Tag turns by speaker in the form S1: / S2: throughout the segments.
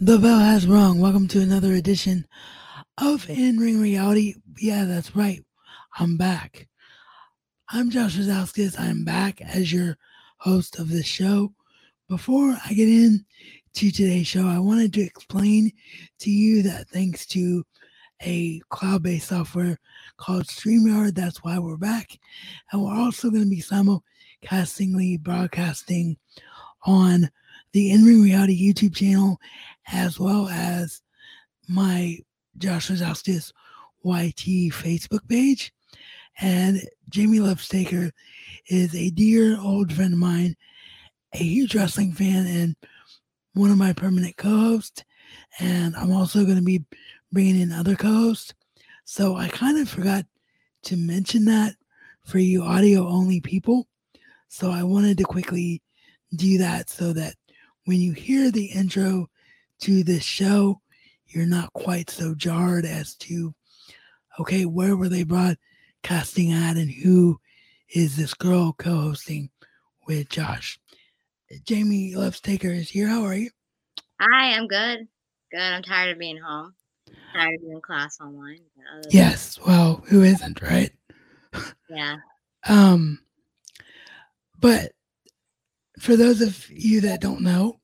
S1: The bell has rung. Welcome to another edition of In Ring Reality. Yeah, that's right. I'm back. I'm Josh Rosauskas. I'm back as your host of this show. Before I get in to today's show, I wanted to explain to you that thanks to a cloud-based software called StreamYard, that's why we're back. And we're also going to be simulcastingly broadcasting on the In Ring Reality YouTube channel, as well as my Josh Rosauskas YT Facebook page. And Jamie Lovestaker is a dear old friend of mine, a huge wrestling fan, and one of my permanent co hosts. And I'm also going to be bringing in other co hosts. So I kind of forgot to mention that for you audio only people. So I wanted to quickly do that so that when you hear the intro to this show, you're not quite so jarred as to, okay, where were they broadcasting at and who is this girl co hosting with Josh? Jamie Lovestaker is here. How are you?
S2: Hi, I'm good. Good. I'm tired of being home. Tired of doing class online.
S1: Yes. Well, who isn't, right?
S2: Yeah.
S1: um, but for those of you that don't know,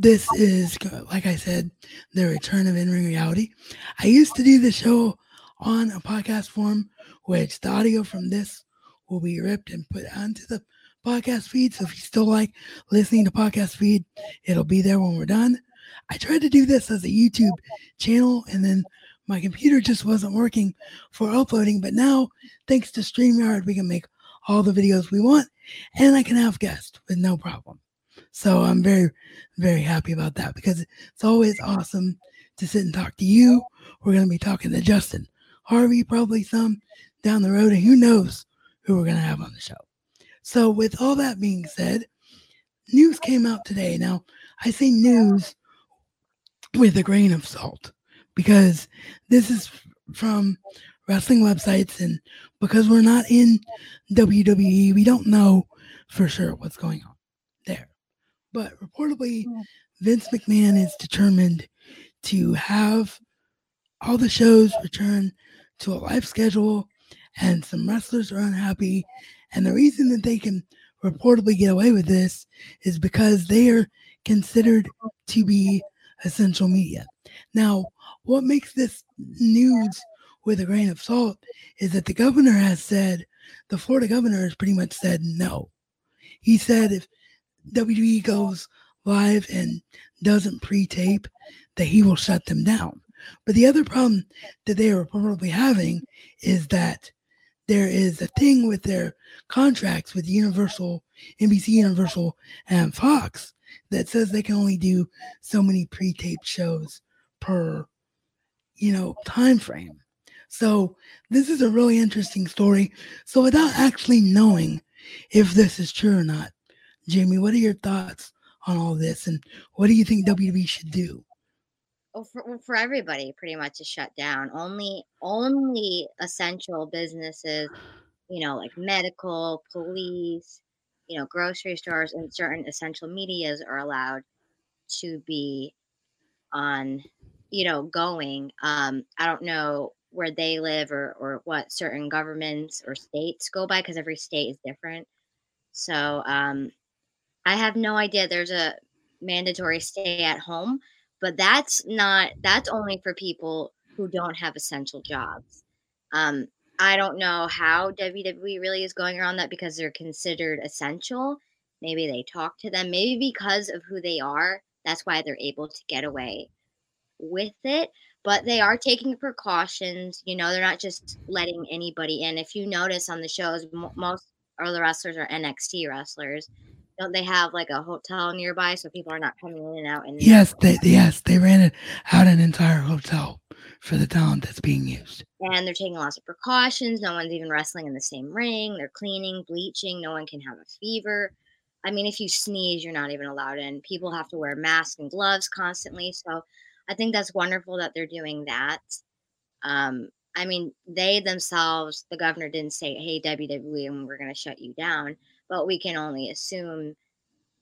S1: this is, like I said, the return of In Ring Reality. I used to do the show on a podcast form, which the audio from this will be ripped and put onto the podcast feed. So if you still like listening to podcast feed, it'll be there when we're done. I tried to do this as a YouTube channel and then my computer just wasn't working for uploading. But now, thanks to StreamYard, we can make all the videos we want and I can have guests with no problem. So I'm very, very happy about that because it's always awesome to sit and talk to you. We're going to be talking to Justin Harvey, probably some down the road, and who knows who we're going to have on the show. So, with all that being said, news came out today. Now, I say news with a grain of salt because this is from wrestling websites, and because we're not in WWE, we don't know for sure what's going on. But reportedly, mm. Vince McMahon is determined to have all the shows return to a live schedule, and some wrestlers are unhappy. And the reason that they can reportedly get away with this is because they are considered to be essential media. Now, what makes this news with a grain of salt is that the governor has said, the Florida governor has pretty much said no. He said if WWE goes live and doesn't pre-tape, that he will shut them down. But the other problem that they are probably having is that there is a thing with their contracts with Universal, NBC Universal, and Fox that says they can only do so many pre-taped shows per, you know, time frame. So this is a really interesting story. So without actually knowing if this is true or not, Jamie, what are your thoughts on all this, and what do you think WWE should do?
S2: Well, for, for everybody, pretty much is shut down. Only only essential businesses, you know, like medical, police, you know, grocery stores, and certain essential medias are allowed to be on, you know, going. Um, I don't know where they live or or what certain governments or states go by because every state is different. So um, I have no idea. There's a mandatory stay at home, but that's not. That's only for people who don't have essential jobs. Um, I don't know how WWE really is going around that because they're considered essential. Maybe they talk to them. Maybe because of who they are, that's why they're able to get away with it but they are taking precautions. You know, they're not just letting anybody in. If you notice on the shows, m- most of the wrestlers are NXT wrestlers. Don't they have like a hotel nearby so people are not coming in and out? And
S1: yes, they yes they rented out an entire hotel for the talent that's being used.
S2: And they're taking lots of precautions. No one's even wrestling in the same ring. They're cleaning, bleaching. No one can have a fever. I mean, if you sneeze, you're not even allowed in. People have to wear masks and gloves constantly. So I think that's wonderful that they're doing that. Um, I mean, they themselves, the governor didn't say, "Hey, WWE, and we're going to shut you down," but we can only assume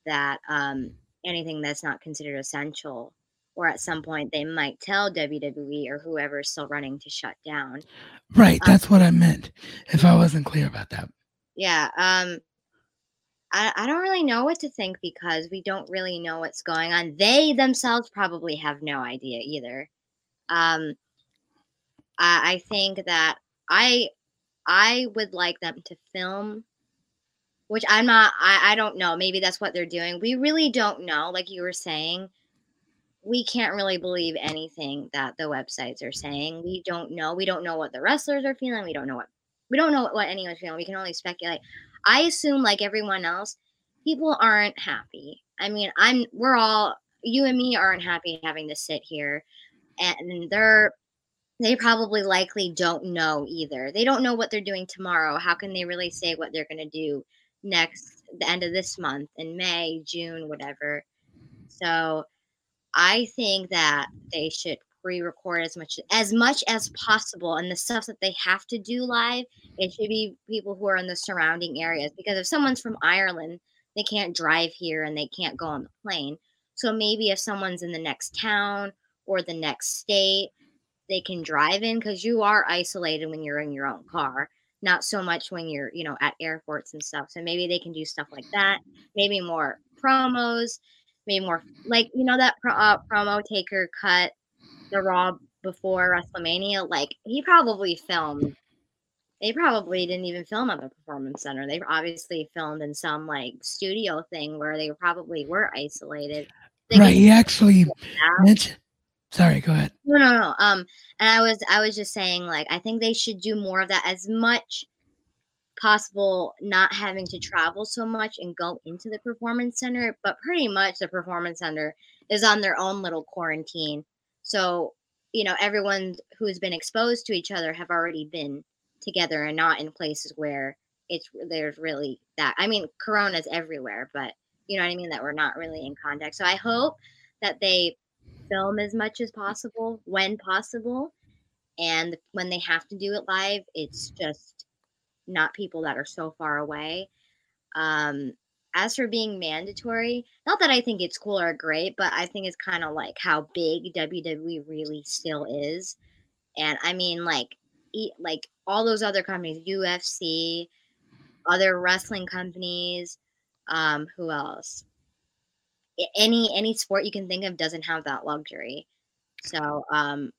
S2: that um, anything that's not considered essential or at some point they might tell WWE or whoever is still running to shut down.
S1: Right, um, that's what I meant. If I wasn't clear about that.
S2: Yeah, um I, I don't really know what to think because we don't really know what's going on. They themselves probably have no idea either. Um I, I think that I I would like them to film which I'm not I, I don't know. Maybe that's what they're doing. We really don't know, like you were saying we can't really believe anything that the websites are saying. We don't know. We don't know what the wrestlers are feeling. We don't know what we don't know what anyone's feeling. We can only speculate. I assume, like everyone else, people aren't happy. I mean, I'm we're all you and me aren't happy having to sit here, and they're they probably likely don't know either. They don't know what they're doing tomorrow. How can they really say what they're going to do next the end of this month in May, June, whatever? So I think that they should pre-record as much as much as possible and the stuff that they have to do live it should be people who are in the surrounding areas because if someone's from ireland they can't drive here and they can't go on the plane so maybe if someone's in the next town or the next state they can drive in because you are isolated when you're in your own car not so much when you're you know at airports and stuff so maybe they can do stuff like that maybe more promos maybe more like you know that pro, uh, promo taker cut the Raw before WrestleMania. Like he probably filmed. They probably didn't even film at the performance center. They obviously filmed in some like studio thing where they probably were isolated. They
S1: right. He actually mentioned. Sorry, go ahead.
S2: No, no, no. Um, and I was, I was just saying, like, I think they should do more of that as much possible not having to travel so much and go into the performance center but pretty much the performance center is on their own little quarantine so you know everyone who's been exposed to each other have already been together and not in places where it's there's really that i mean corona's everywhere but you know what i mean that we're not really in contact so i hope that they film as much as possible when possible and when they have to do it live it's just not people that are so far away. Um, as for being mandatory, not that I think it's cool or great, but I think it's kind of like how big WWE really still is. And I mean, like, like all those other companies, UFC, other wrestling companies, um, who else? Any any sport you can think of doesn't have that luxury. So um,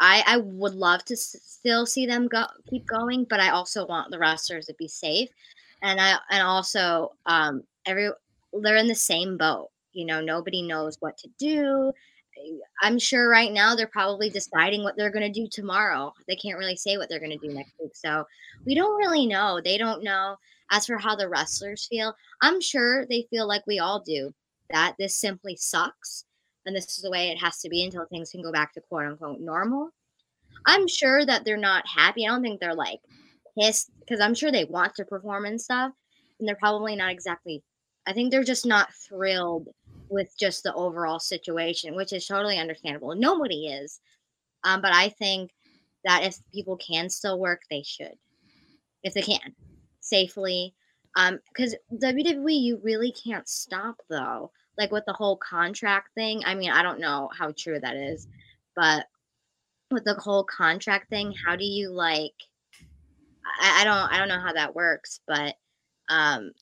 S2: I I would love to s- still see them go keep going, but I also want the wrestlers to be safe, and I and also um every they're in the same boat. You know, nobody knows what to do. I'm sure right now they're probably deciding what they're going to do tomorrow. They can't really say what they're going to do next week. So we don't really know. They don't know. As for how the wrestlers feel, I'm sure they feel like we all do that this simply sucks and this is the way it has to be until things can go back to quote unquote normal. I'm sure that they're not happy. I don't think they're like pissed because I'm sure they want to perform and stuff, and they're probably not exactly. I think they're just not thrilled with just the overall situation, which is totally understandable. Nobody is, um, but I think that if people can still work, they should, if they can, safely. Because um, WWE, you really can't stop though like with the whole contract thing. I mean, I don't know how true that is, but with the whole contract thing, how do you like? I, I don't I don't know how that works, but um,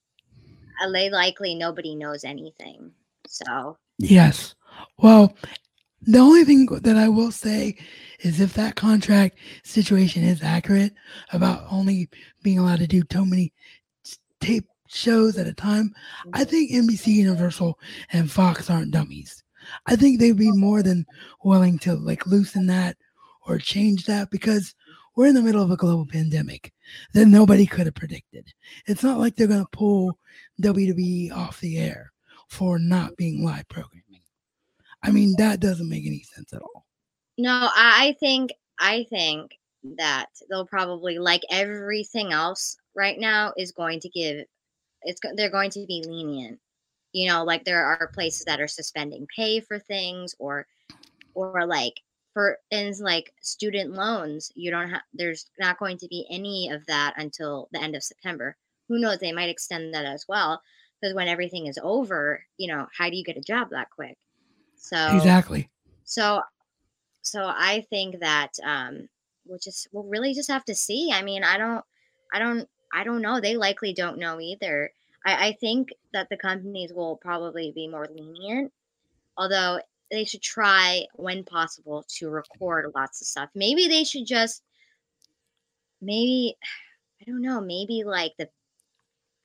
S2: they likely nobody knows anything. So
S1: yes, well, the only thing that I will say is if that contract situation is accurate about only being allowed to do so many tape shows at a time, I mm-hmm. think NBC Universal and Fox aren't dummies. I think they'd be more than willing to like loosen that or change that because we're in the middle of a global pandemic that nobody could have predicted. It's not like they're going to pull WWE off the air for not being live programming. I mean, that doesn't make any sense at all.
S2: No, I think I think that they'll probably like everything else right now is going to give it's they're going to be lenient. You know, like there are places that are suspending pay for things or or like for things like student loans, you don't have there's not going to be any of that until the end of September. Who knows, they might extend that as well because when everything is over, you know, how do you get a job that quick? So
S1: Exactly.
S2: So, so I think that um, we'll just we'll really just have to see. I mean, I don't, I don't, I don't know. They likely don't know either. I, I think that the companies will probably be more lenient, although they should try when possible to record lots of stuff. Maybe they should just maybe I don't know, maybe like the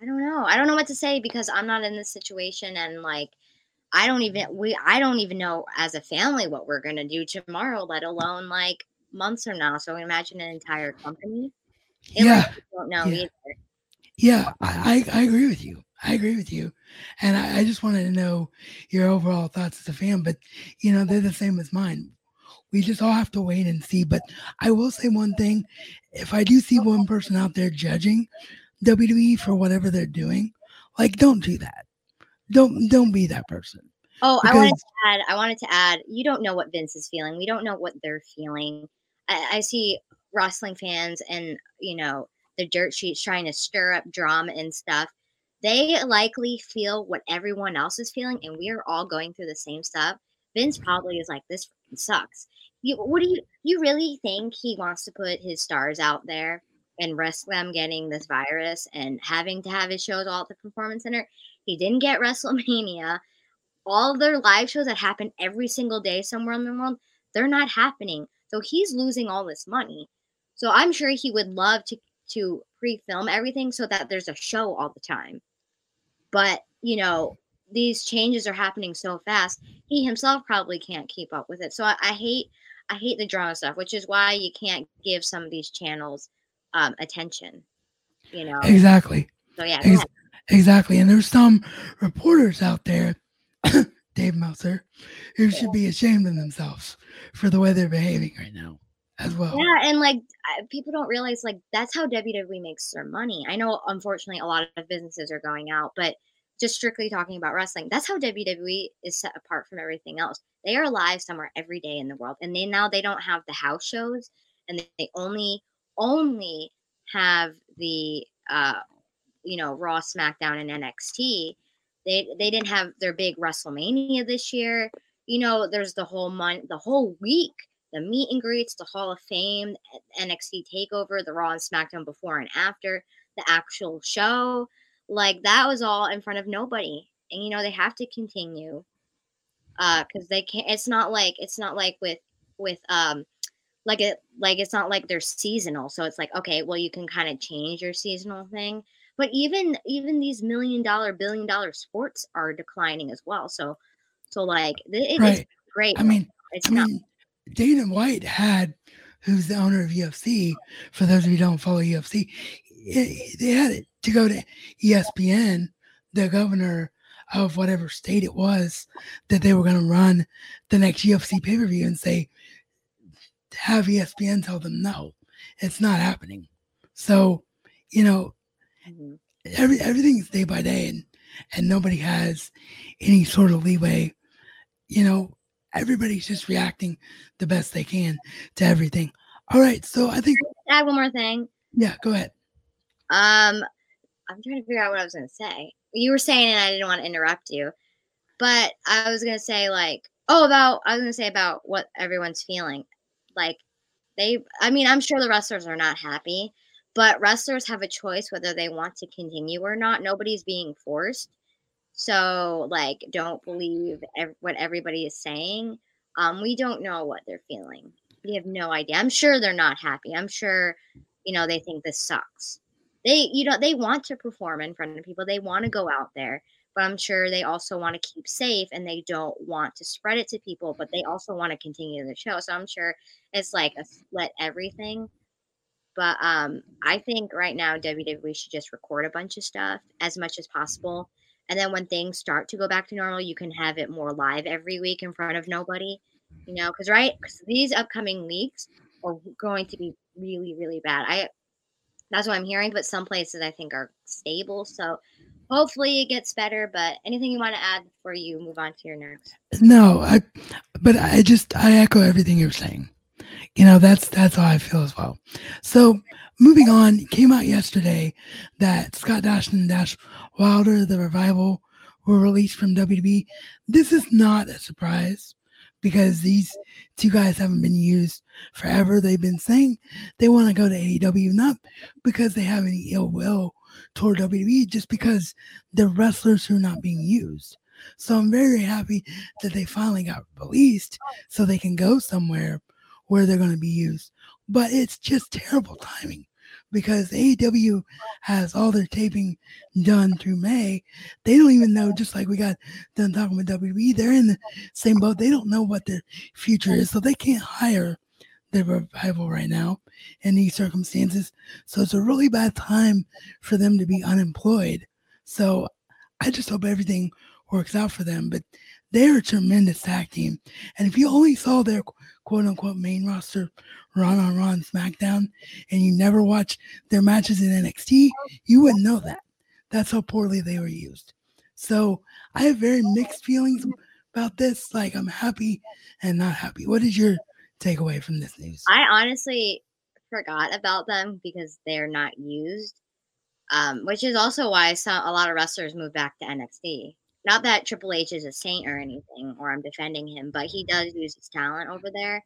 S2: I don't know. I don't know what to say because I'm not in this situation and like I don't even we I don't even know as a family what we're gonna do tomorrow, let alone like months from now. So imagine an entire company.
S1: It yeah.
S2: Don't know yeah. either.
S1: Yeah, I, I, I agree with you. I agree with you. And I, I, just wanted to know your overall thoughts as a fan, but you know, they're the same as mine. We just all have to wait and see. But I will say one thing if I do see one person out there judging WWE for whatever they're doing, like don't do that. Don't don't be that person.
S2: Oh, because- I wanted to add. I wanted to add. You don't know what Vince is feeling. We don't know what they're feeling. I, I see wrestling fans and you know the dirt sheets trying to stir up drama and stuff. They likely feel what everyone else is feeling, and we are all going through the same stuff. Vince probably is like, "This sucks." You, what do you you really think he wants to put his stars out there and risk them getting this virus and having to have his shows all at the performance center? He didn't get WrestleMania. All their live shows that happen every single day somewhere in the world, they're not happening. So he's losing all this money. So I'm sure he would love to to pre-film everything so that there's a show all the time. But, you know, these changes are happening so fast, he himself probably can't keep up with it. So I, I hate I hate the drama stuff, which is why you can't give some of these channels um, attention. You know
S1: exactly.
S2: So yeah,
S1: Ex- exactly. And there's some reporters out there, Dave Meltzer, who should be ashamed of themselves for the way they're behaving right now as well.
S2: Yeah, and like people don't realize like that's how WWE makes their money. I know, unfortunately, a lot of businesses are going out, but just strictly talking about wrestling, that's how WWE is set apart from everything else. They are live somewhere every day in the world, and they now they don't have the house shows, and they only only have the uh, you know Raw, SmackDown, and NXT. They they didn't have their big WrestleMania this year. You know, there's the whole month, the whole week, the meet and greets, the Hall of Fame, NXT Takeover, the Raw and SmackDown before and after, the actual show. Like that was all in front of nobody. And you know they have to continue uh because they can't it's not like it's not like with with um like it like it's not like they're seasonal. So it's like okay well you can kind of change your seasonal thing but even even these million dollar billion dollar sports are declining as well so so like it, right. it's great
S1: i mean it's I not mean, dana white had who's the owner of ufc for those of you who don't follow ufc eh, they had it to go to ESPN, the governor of whatever state it was that they were going to run the next UFC pay per view and say, have ESPN tell them no, it's not happening. So, you know, mm-hmm. every everything's day by day, and and nobody has any sort of leeway. You know, everybody's just reacting the best they can to everything. All right, so I think I
S2: add one more thing.
S1: Yeah, go ahead.
S2: Um, I'm trying to figure out what I was going to say. You were saying, and I didn't want to interrupt you, but I was going to say, like, oh, about, I was going to say about what everyone's feeling. Like, they, I mean, I'm sure the wrestlers are not happy, but wrestlers have a choice whether they want to continue or not. Nobody's being forced. So, like, don't believe ev- what everybody is saying. Um, we don't know what they're feeling. We have no idea. I'm sure they're not happy. I'm sure, you know, they think this sucks they you know they want to perform in front of people they want to go out there but i'm sure they also want to keep safe and they don't want to spread it to people but they also want to continue the show so i'm sure it's like a split everything but um i think right now wwe should just record a bunch of stuff as much as possible and then when things start to go back to normal you can have it more live every week in front of nobody you know because right because these upcoming weeks are going to be really really bad i that's what I'm hearing. But some places I think are stable. So hopefully it gets better. But anything you want to add before you move on to your next?
S1: No, I. But I just I echo everything you're saying. You know that's that's how I feel as well. So moving on, came out yesterday that Scott and Dash Wilder, the revival, were released from WWE. This is not a surprise because these two guys haven't been used forever. They've been saying they want to go to AEW, not because they have any ill will toward WWE, just because they're wrestlers who are not being used. So I'm very happy that they finally got released so they can go somewhere where they're going to be used. But it's just terrible timing because AEW has all their taping done through May. They don't even know, just like we got done talking with WWE, they're in the same boat. They don't know what their future is, so they can't hire their revival right now in these circumstances. So it's a really bad time for them to be unemployed. So I just hope everything works out for them. But they're a tremendous tag team. And if you only saw their quote unquote main roster run on Raw and SmackDown and you never watched their matches in NXT, you wouldn't know that. That's how poorly they were used. So I have very mixed feelings about this. Like I'm happy and not happy. What is your takeaway from this news?
S2: I honestly forgot about them because they're not used. Um, which is also why some a lot of wrestlers move back to NXT not that Triple H is a saint or anything, or I'm defending him, but he does use his talent over there.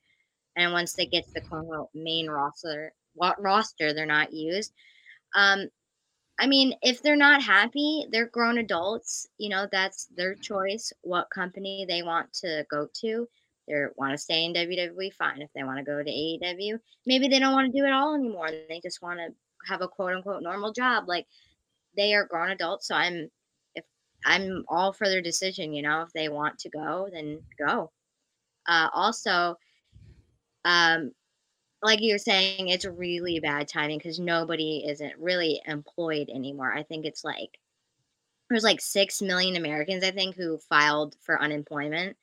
S2: And once they get to the quote main roster, what roster, they're not used. Um, I mean, if they're not happy, they're grown adults. You know, that's their choice. What company they want to go to. They want to stay in WWE, fine. If they want to go to AEW, maybe they don't want to do it all anymore. They just want to have a quote unquote normal job. Like they are grown adults. So I'm I'm all for their decision. You know, if they want to go, then go. Uh, also, um, like you're saying, it's really bad timing because nobody isn't really employed anymore. I think it's like there's like six million Americans, I think, who filed for unemployment.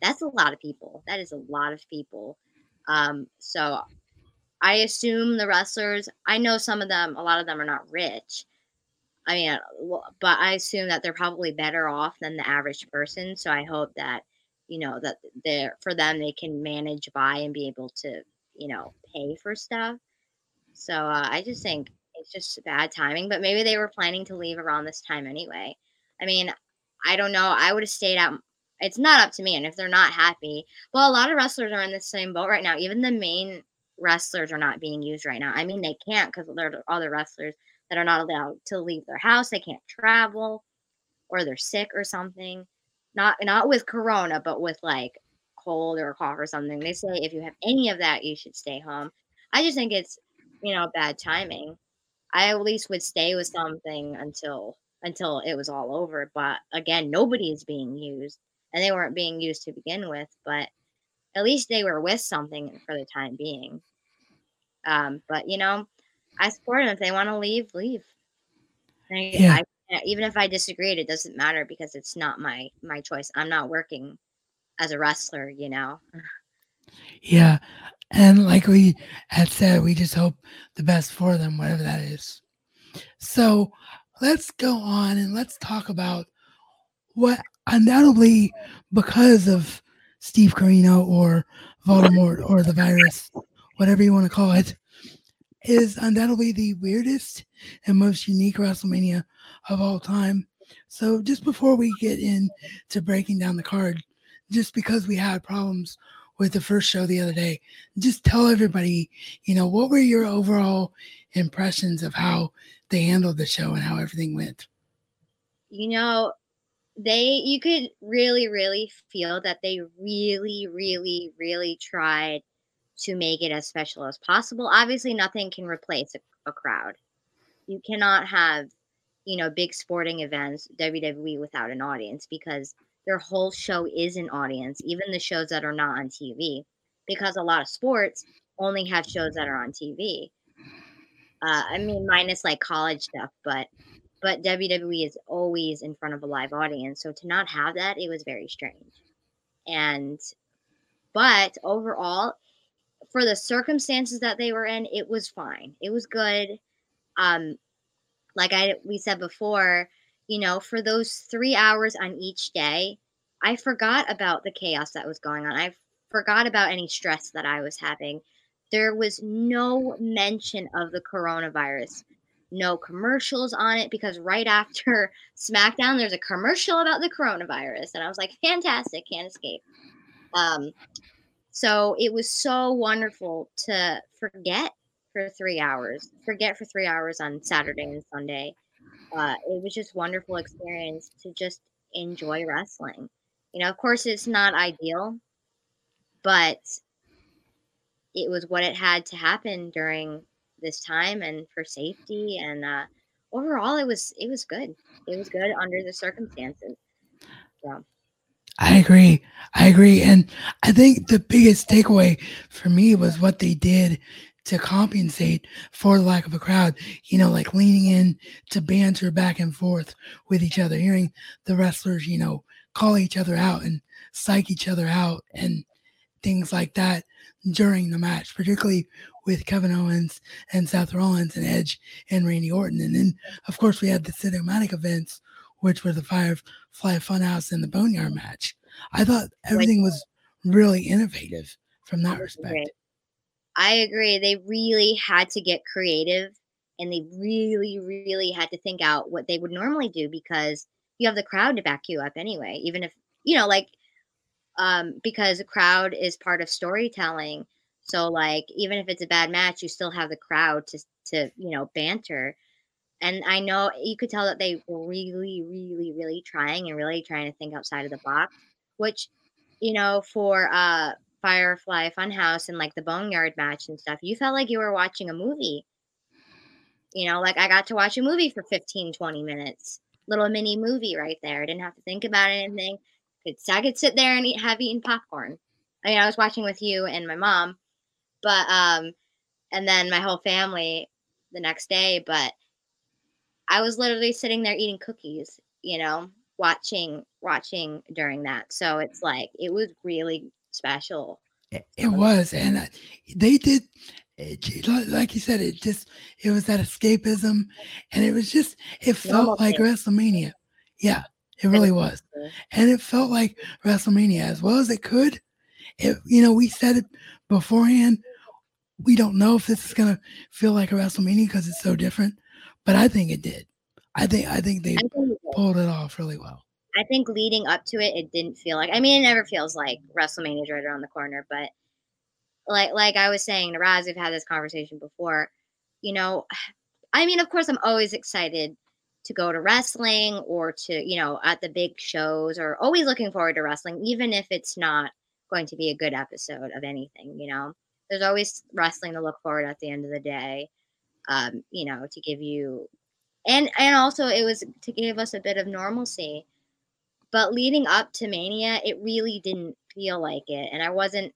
S2: That's a lot of people. That is a lot of people. Um, so I assume the wrestlers, I know some of them, a lot of them are not rich. I mean, but I assume that they're probably better off than the average person. So I hope that, you know, that they're for them they can manage by and be able to, you know, pay for stuff. So uh, I just think it's just bad timing. But maybe they were planning to leave around this time anyway. I mean, I don't know. I would have stayed out. It's not up to me. And if they're not happy, well, a lot of wrestlers are in the same boat right now. Even the main wrestlers are not being used right now. I mean, they can't because they're all the wrestlers that are not allowed to leave their house. They can't travel or they're sick or something. Not not with corona, but with like cold or cough or something. They say if you have any of that, you should stay home. I just think it's, you know, bad timing. I at least would stay with something until until it was all over. But again, nobody is being used. And they weren't being used to begin with, but at least they were with something for the time being. Um, but you know, I support them. If they want to leave, leave. I, yeah. I, even if I disagreed, it doesn't matter because it's not my my choice. I'm not working as a wrestler, you know.
S1: Yeah, and like we had said, we just hope the best for them, whatever that is. So let's go on and let's talk about what undoubtedly because of Steve Corino or Voldemort or the virus, whatever you want to call it, is undoubtedly the weirdest and most unique WrestleMania of all time. So, just before we get into breaking down the card, just because we had problems with the first show the other day, just tell everybody, you know, what were your overall impressions of how they handled the show and how everything went?
S2: You know, they, you could really, really feel that they really, really, really tried to make it as special as possible. Obviously, nothing can replace a, a crowd. You cannot have, you know, big sporting events, WWE, without an audience because their whole show is an audience, even the shows that are not on TV, because a lot of sports only have shows that are on TV. Uh, I mean, minus like college stuff, but but WWE is always in front of a live audience. So to not have that, it was very strange. And but overall, for the circumstances that they were in, it was fine. It was good. Um, like I we said before, you know, for those three hours on each day, I forgot about the chaos that was going on. I forgot about any stress that I was having. There was no mention of the coronavirus, no commercials on it because right after SmackDown, there's a commercial about the coronavirus. And I was like, fantastic, can't escape. Um, so it was so wonderful to forget for three hours, forget for three hours on Saturday and Sunday. Uh, it was just wonderful experience to just enjoy wrestling. You know, of course, it's not ideal, but it was what it had to happen during this time and for safety and uh, overall it was it was good it was good under the circumstances so
S1: I agree. I agree. And I think the biggest takeaway for me was what they did to compensate for the lack of a crowd, you know, like leaning in to banter back and forth with each other, hearing the wrestlers, you know, call each other out and psych each other out and things like that during the match, particularly with Kevin Owens and Seth Rollins and Edge and Randy Orton. And then, of course, we had the cinematic events, which were the Firefly Funhouse and the Boneyard match. I thought everything was really innovative from that respect.
S2: I agree. They really had to get creative and they really, really had to think out what they would normally do because you have the crowd to back you up anyway. Even if, you know, like, um, because the crowd is part of storytelling. So, like, even if it's a bad match, you still have the crowd to, to you know, banter. And I know you could tell that they were really, really, really trying and really trying to think outside of the box, which, you know, for uh, Firefly Funhouse and like the Boneyard match and stuff, you felt like you were watching a movie. You know, like I got to watch a movie for 15, 20 minutes. Little mini movie right there. I didn't have to think about anything. I could sit there and eat, have eaten popcorn. I mean, I was watching with you and my mom, but um, and then my whole family the next day. But I was literally sitting there eating cookies, you know, watching watching during that. So it's like it was really special.
S1: It, was, and uh, they did. It, like you said, it just it was that escapism, and it was just it felt like WrestleMania. Yeah, it really was, and it felt like WrestleMania as well as it could. It, you know, we said it beforehand. We don't know if this is gonna feel like a WrestleMania because it's so different, but I think it did. I think I think they I think pulled it off really well.
S2: I think leading up to it, it didn't feel like. I mean, it never feels like WrestleMania is right around the corner, but like like I was saying to Raz, we've had this conversation before. You know, I mean, of course, I'm always excited to go to wrestling or to you know at the big shows, or always looking forward to wrestling, even if it's not going to be a good episode of anything. You know, there's always wrestling to look forward at the end of the day. Um, you know, to give you and and also it was to give us a bit of normalcy but leading up to Mania, it really didn't feel like it. And I wasn't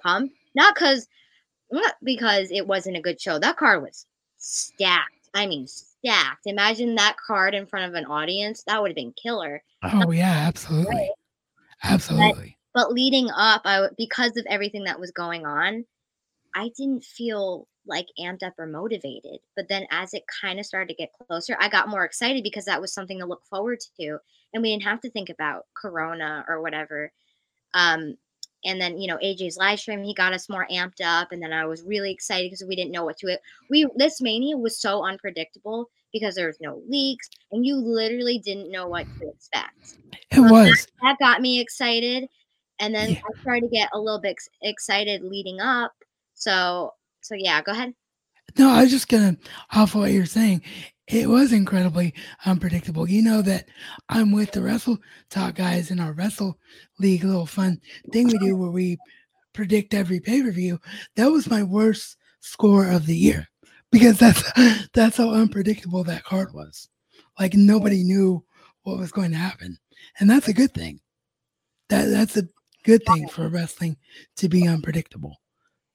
S2: pumped. Not because not because it wasn't a good show. That card was stacked. I mean stacked. Imagine that card in front of an audience. That would have been killer.
S1: Oh yeah, absolutely. Absolutely.
S2: But, but leading up, I because of everything that was going on, I didn't feel like amped up or motivated. But then as it kind of started to get closer, I got more excited because that was something to look forward to and we didn't have to think about corona or whatever um and then you know aj's live stream he got us more amped up and then i was really excited because we didn't know what to it we this mania was so unpredictable because there was no leaks and you literally didn't know what to expect
S1: it so was
S2: that, that, got me excited and then yeah. i started to get a little bit excited leading up so so yeah go ahead
S1: no i was just gonna off what you're saying it was incredibly unpredictable. You know that I'm with the Wrestle Talk guys in our Wrestle League little fun thing we do uh-huh. where we predict every pay per view. That was my worst score of the year because that's that's how unpredictable that card was. Like nobody knew what was going to happen, and that's a good thing. That that's a good thing for wrestling to be unpredictable.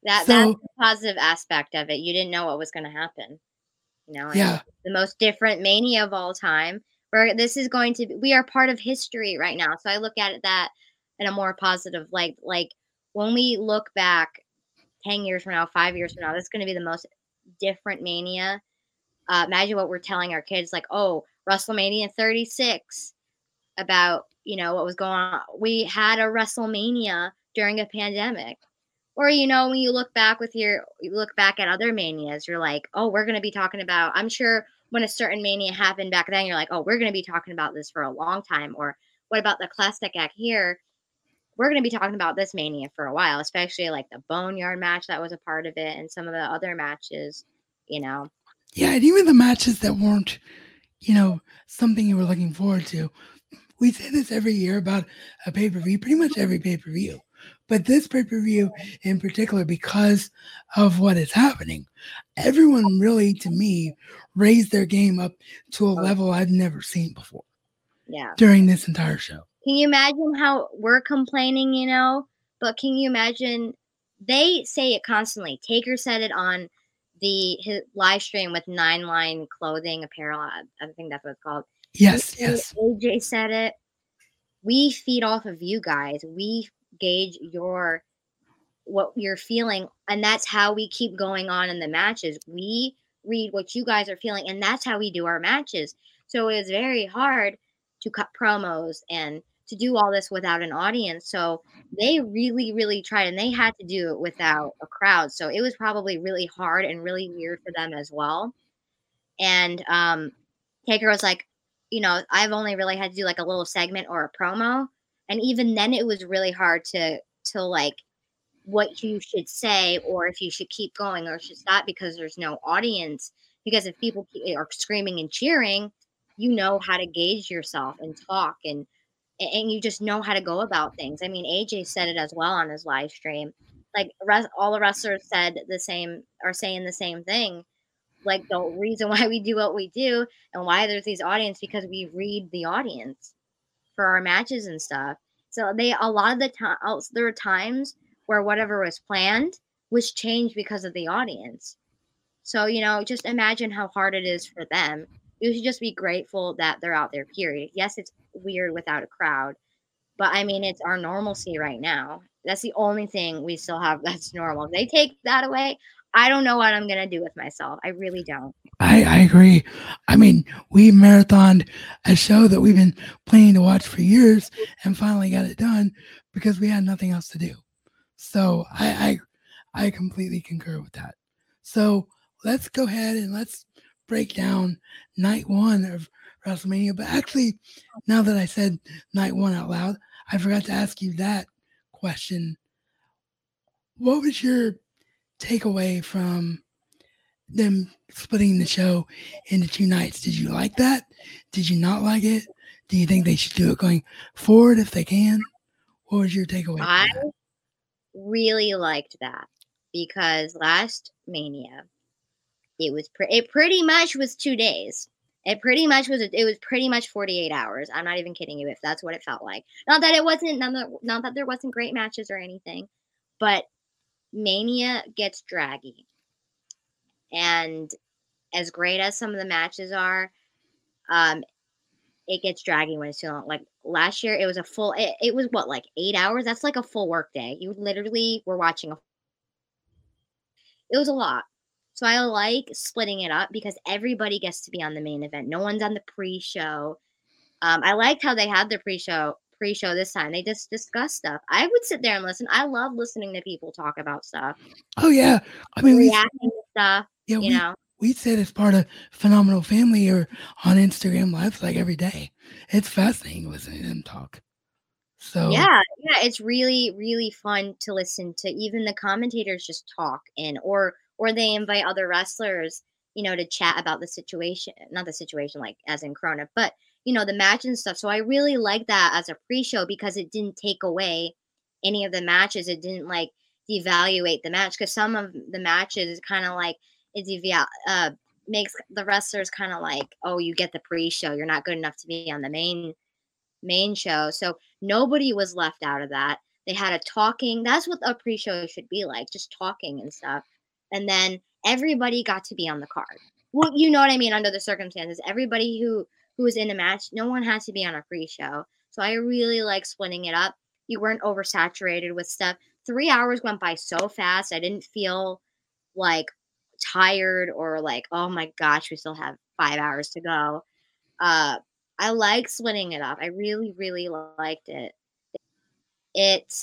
S2: That so, that's the positive aspect of it. You didn't know what was going to happen. You know,
S1: yeah,
S2: the most different mania of all time. Where this is going to be, we are part of history right now. So I look at it that in a more positive like Like when we look back 10 years from now, five years from now, this is going to be the most different mania. Uh, imagine what we're telling our kids, like, oh, WrestleMania 36 about, you know, what was going on. We had a WrestleMania during a pandemic or you know when you look back with your you look back at other manias you're like oh we're going to be talking about i'm sure when a certain mania happened back then you're like oh we're going to be talking about this for a long time or what about the classic act here we're going to be talking about this mania for a while, especially like the Boneyard match that was a part of it and some of the other matches, you know.
S1: Yeah, and even the matches that weren't, you know, something you were looking forward to. We say this every year about a pay per view, pretty much every pay per view. But this pay per view in particular, because of what is happening, everyone really, to me, raised their game up to a oh. level I've never seen before.
S2: Yeah.
S1: During this entire show.
S2: Can you imagine how we're complaining, you know? But can you imagine they say it constantly. Taker said it on the his live stream with nine line clothing apparel. I, I think that's what it's called.
S1: Yes, yes.
S2: AJ said it. We feed off of you guys. We gauge your what you're feeling, and that's how we keep going on in the matches. We read what you guys are feeling, and that's how we do our matches. So it's very hard to cut promos and to do all this without an audience. So they really, really tried, and they had to do it without a crowd. So it was probably really hard and really weird for them as well. And um, Taker was like, you know, I've only really had to do like a little segment or a promo, and even then, it was really hard to to like what you should say or if you should keep going or should stop because there's no audience. Because if people eh, are screaming and cheering, you know how to gauge yourself and talk and and you just know how to go about things. I mean, AJ said it as well on his live stream. Like all the wrestlers said the same, are saying the same thing. Like the reason why we do what we do and why there's these audience because we read the audience for our matches and stuff. So they a lot of the time oh, there were times where whatever was planned was changed because of the audience. So you know, just imagine how hard it is for them. You should just be grateful that they're out there. Period. Yes, it's weird without a crowd. But I mean, it's our normalcy right now. That's the only thing we still have that's normal. If they take that away, I don't know what I'm gonna do with myself. I really don't.
S1: I, I agree. I mean, we marathoned a show that we've been planning to watch for years and finally got it done because we had nothing else to do. So I I, I completely concur with that. So let's go ahead and let's break down night one of WrestleMania. But actually, now that I said night one out loud, I forgot to ask you that question. What was your takeaway from them splitting the show into two nights? Did you like that? Did you not like it? Do you think they should do it going forward if they can? What was your takeaway?
S2: I really liked that because last Mania, it was pre- it pretty much was two days. It pretty much was. It was pretty much forty eight hours. I'm not even kidding you. If that's what it felt like. Not that it wasn't. Not that, not that there wasn't great matches or anything, but Mania gets draggy, and as great as some of the matches are, um, it gets draggy when it's too long. Like last year, it was a full. It, it was what like eight hours. That's like a full work day. You literally were watching a. It was a lot. So I like splitting it up because everybody gets to be on the main event. No one's on the pre-show. Um, I liked how they had the pre-show pre-show this time. They just discuss stuff. I would sit there and listen. I love listening to people talk about stuff.
S1: Oh yeah, I mean
S2: reacting we, to stuff. Yeah, you
S1: we,
S2: know.
S1: We said it's part of Phenomenal Family or on Instagram Lives like every day. It's fascinating listening to them talk. So
S2: yeah, yeah, it's really really fun to listen to. Even the commentators just talk and or or they invite other wrestlers, you know, to chat about the situation, not the situation like as in Corona, but you know, the match and stuff. So I really like that as a pre-show because it didn't take away any of the matches. It didn't like devaluate the match because some of the matches is kind of like it deval- uh, makes the wrestlers kind of like, oh, you get the pre-show. You're not good enough to be on the main main show. So nobody was left out of that. They had a talking. That's what a pre-show should be like, just talking and stuff and then everybody got to be on the card. Well, you know what I mean. Under the circumstances, everybody who who was in the match, no one had to be on a pre-show. So I really like splitting it up. You weren't oversaturated with stuff. Three hours went by so fast. I didn't feel like tired or like, oh my gosh, we still have five hours to go. Uh, I like splitting it up. I really, really liked it. It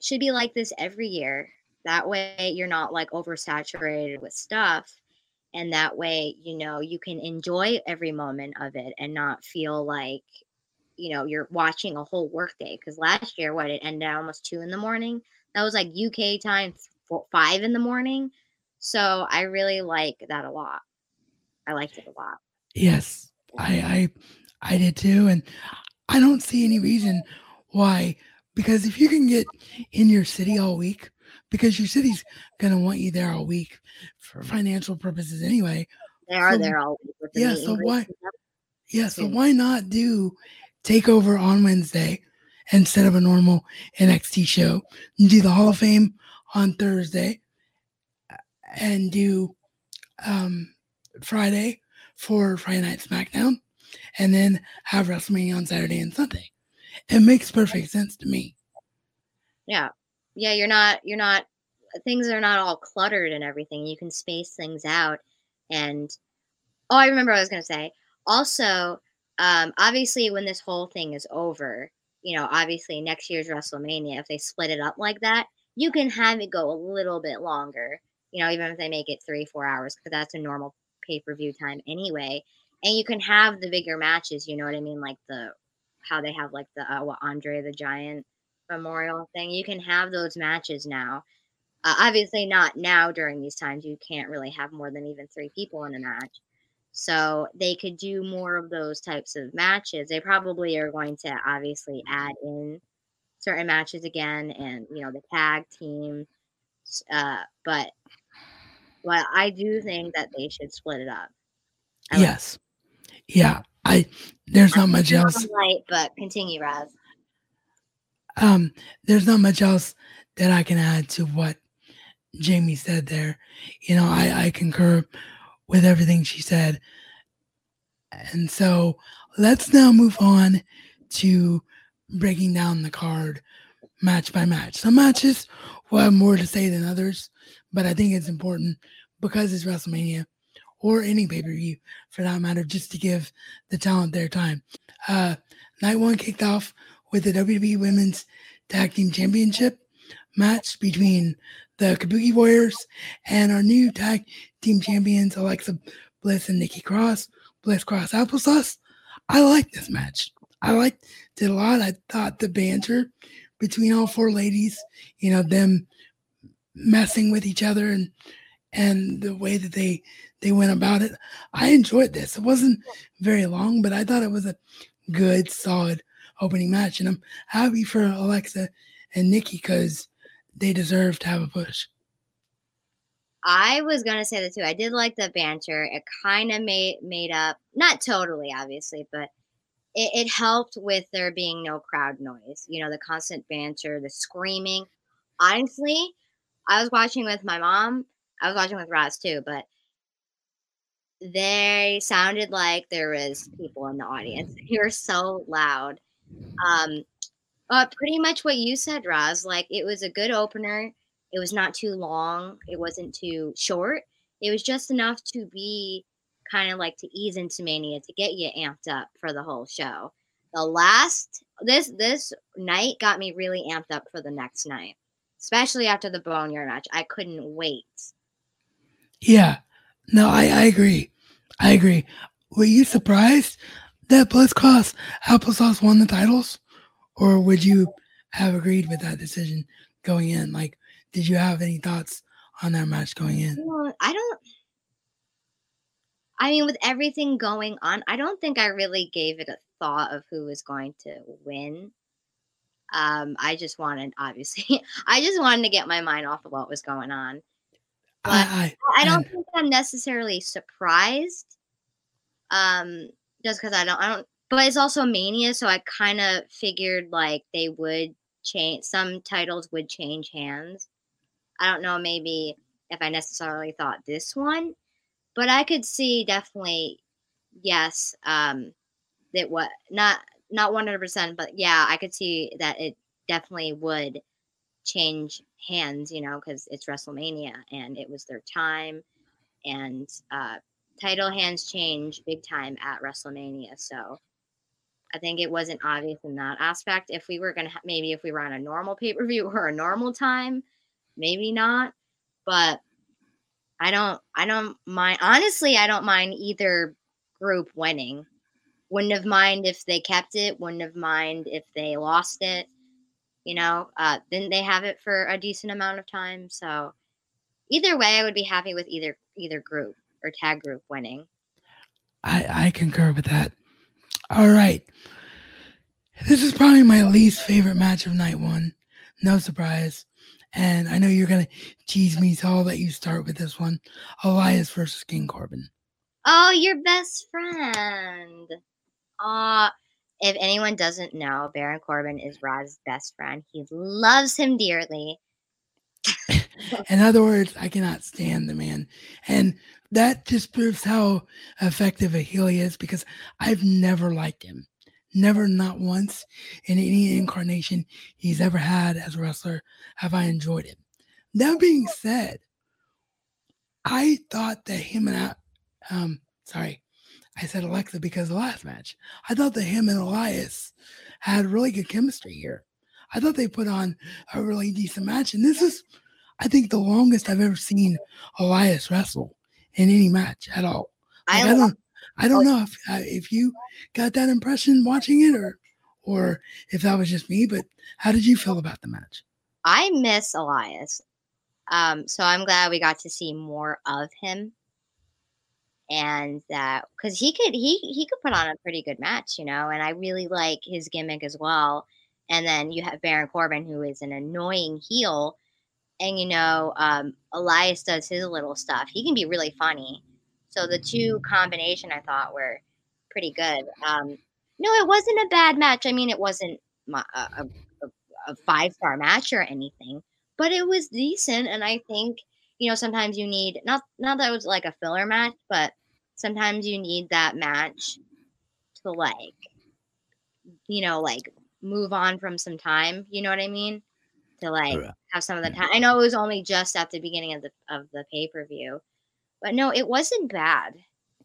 S2: should be like this every year. That way, you're not like oversaturated with stuff. And that way, you know, you can enjoy every moment of it and not feel like you know you're watching a whole workday because last year what it ended at almost two in the morning? That was like uk time four, five in the morning. So i really like that a lot. I liked it a lot.
S1: Yes i i i did too and i don't see any reason why because if you can get in your city all week because your city's going to want you there all week for financial purposes anyway
S2: they are so, there all week
S1: yeah so why yeah so why not do takeover on Wednesday instead of a normal NXT show. And do the Hall of Fame on Thursday and do um, Friday for Friday Night SmackDown and then have WrestleMania on Saturday and Sunday. It makes perfect sense to me.
S2: Yeah. Yeah, you're not you're not things are not all cluttered and everything. You can space things out and oh, I remember what I was going to say. Also, um, obviously, when this whole thing is over, you know, obviously next year's WrestleMania, if they split it up like that, you can have it go a little bit longer. You know, even if they make it three, four hours, because that's a normal pay per view time anyway. And you can have the bigger matches. You know what I mean? Like the how they have like the uh, what Andre the Giant memorial thing. You can have those matches now. Uh, obviously, not now during these times. You can't really have more than even three people in a match. So they could do more of those types of matches. They probably are going to obviously add in certain matches again and, you know, the tag team. Uh, but but I do think that they should split it up.
S1: I yes. Like yeah. I there's not much else.
S2: Light, but continue, Raz.
S1: Um, there's not much else that I can add to what Jamie said there. You know, I, I concur with everything she said. And so let's now move on to breaking down the card match by match. Some matches will have more to say than others, but I think it's important because it's WrestleMania or any pay per view for that matter, just to give the talent their time. Uh, night one kicked off with the WWE Women's Tag Team Championship match between the Kabuki Warriors and our new tag team champions, Alexa Bliss and Nikki Cross, Bliss Cross Applesauce. I like this match. I liked it a lot. I thought the banter between all four ladies, you know, them messing with each other and and the way that they they went about it. I enjoyed this. It wasn't very long, but I thought it was a good, solid opening match. And I'm happy for Alexa and Nikki because they deserve to have a push.
S2: I was gonna say that too. I did like the banter. It kind of made made up, not totally, obviously, but it, it helped with there being no crowd noise. You know, the constant banter, the screaming. Honestly, I was watching with my mom. I was watching with Ross too, but they sounded like there was people in the audience. They were so loud. Um, pretty much what you said, Roz. Like it was a good opener. It was not too long. It wasn't too short. It was just enough to be kind of like to ease into mania to get you amped up for the whole show. The last this this night got me really amped up for the next night, especially after the Boneyard match. I couldn't wait.
S1: Yeah, no, I I agree. I agree. Were you surprised that Bliss Cross Applesauce won the titles? or would you have agreed with that decision going in? Like, did you have any thoughts on that match going in?
S2: I don't. I mean, with everything going on, I don't think I really gave it a thought of who was going to win. Um, I just wanted, obviously, I just wanted to get my mind off of what was going on. But I, I, I don't think I'm necessarily surprised. Um, just because I don't, I don't but it's also Mania, so I kind of figured like they would change some titles would change hands. I don't know, maybe if I necessarily thought this one, but I could see definitely yes, um, that what not not one hundred percent, but yeah, I could see that it definitely would change hands, you know, because it's WrestleMania and it was their time, and uh, title hands change big time at WrestleMania, so I think it wasn't obvious in that aspect. If we were going to, maybe if we were on a normal pay per view or a normal time, maybe not. But I don't, I don't mind. Honestly, I don't mind either group winning. wouldn't have mind if they kept it. Wouldn't have mind if they lost it. You know, uh, didn't they have it for a decent amount of time? So either way, I would be happy with either either group or tag group winning.
S1: I I concur with that. All right. This is probably my least favorite match of night one. No surprise. And I know you're going to tease me, so I'll let you start with this one Elias versus King Corbin.
S2: Oh, your best friend. Uh, if anyone doesn't know, Baron Corbin is Rod's best friend. He loves him dearly.
S1: In other words, I cannot stand the man. And that just proves how effective a heel he is because I've never liked him. Never, not once in any incarnation he's ever had as a wrestler have I enjoyed him. That being said, I thought that him and um, sorry, I said Alexa because the last match. I thought that him and Elias had really good chemistry here. I thought they put on a really decent match, and this is, I think, the longest I've ever seen Elias wrestle in any match at all. Like, I, I don't, I don't know if uh, if you got that impression watching it, or or if that was just me. But how did you feel about the match?
S2: I miss Elias, um, so I'm glad we got to see more of him, and that because he could he he could put on a pretty good match, you know. And I really like his gimmick as well. And then you have Baron Corbin, who is an annoying heel, and you know um, Elias does his little stuff. He can be really funny so the two combination I thought were pretty good. Um, no, it wasn't a bad match. I mean, it wasn't my, a, a, a five star match or anything, but it was decent. And I think you know sometimes you need not not that it was like a filler match, but sometimes you need that match to like you know like move on from some time. You know what I mean? To like have some of the mm-hmm. time. I know it was only just at the beginning of the of the pay per view but no, it wasn't bad.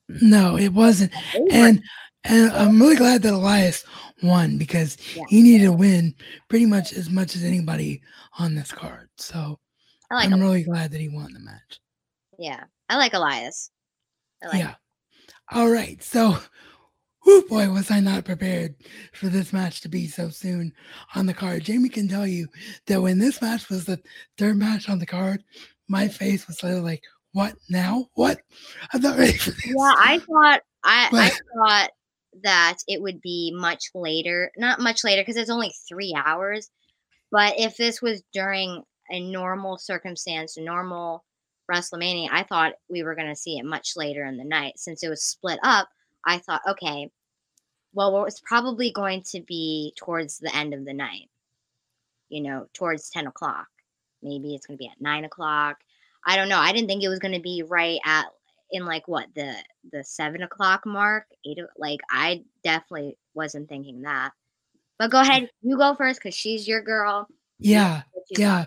S1: No, it wasn't. And and I'm really glad that Elias won because yeah. he needed to win pretty much as much as anybody on this card. So I am really glad that he won the match.
S2: Yeah, I like Elias.
S1: I like yeah. Him. All right. So, oh boy, was I not prepared for this match to be so soon on the card. Jamie can tell you that when this match was the third match on the card, my face was literally like, what now? What? I'm not ready for this.
S2: Yeah, I thought I, I thought that it would be much later. Not much later because it's only three hours. But if this was during a normal circumstance, normal WrestleMania, I thought we were going to see it much later in the night. Since it was split up, I thought, okay, well, it's probably going to be towards the end of the night, you know, towards 10 o'clock. Maybe it's going to be at 9 o'clock. I don't know. I didn't think it was going to be right at in like what the the seven o'clock mark. Eight like I definitely wasn't thinking that. But go ahead, you go first because she's your girl.
S1: Yeah, yeah.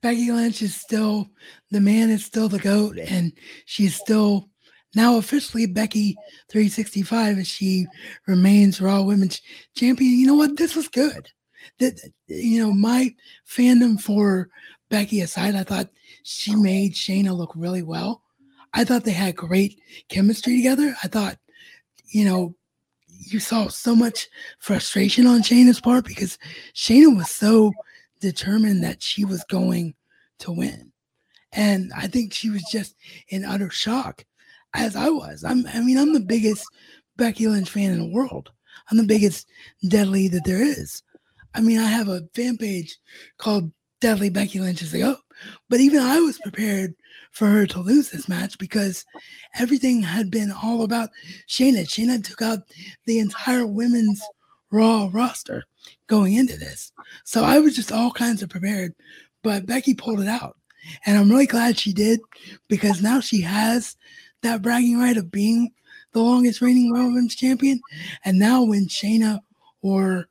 S1: Becky Lynch is still the man is still the goat, and she's still now officially Becky 365 as she remains Raw Women's Champion. You know what? This was good. That you know my fandom for Becky aside, I thought she made Shayna look really well. I thought they had great chemistry together. I thought, you know, you saw so much frustration on Shayna's part because Shayna was so determined that she was going to win. And I think she was just in utter shock, as I was. I'm, I mean, I'm the biggest Becky Lynch fan in the world. I'm the biggest deadly that there is. I mean, I have a fan page called Deadly Becky Lynch is like, oh, but even I was prepared for her to lose this match because everything had been all about Shayna. Shayna took out the entire women's Raw roster going into this. So I was just all kinds of prepared, but Becky pulled it out. And I'm really glad she did because now she has that bragging right of being the longest reigning Raw Women's Champion. And now when Shayna or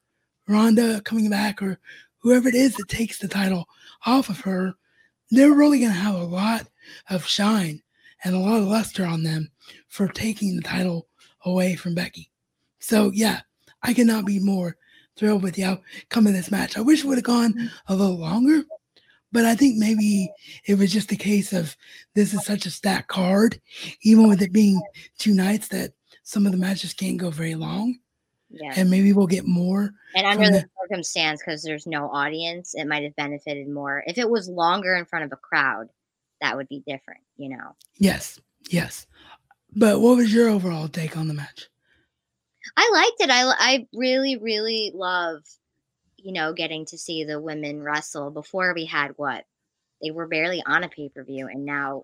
S1: Ronda coming back or whoever it is that takes the title off of her, they're really going to have a lot of shine and a lot of luster on them for taking the title away from Becky. So, yeah, I cannot be more thrilled with the outcome of this match. I wish it would have gone a little longer, but I think maybe it was just a case of this is such a stacked card, even with it being two nights, that some of the matches can't go very long,
S2: Yeah.
S1: and maybe we'll get more.
S2: And under the
S1: the-
S2: circumstance, because there's no audience, it might have benefited more. If it was longer in front of a crowd, that would be different, you know.
S1: Yes, yes. But what was your overall take on the match?
S2: I liked it. I, I really, really love, you know, getting to see the women wrestle. Before we had what? They were barely on a pay per view, and now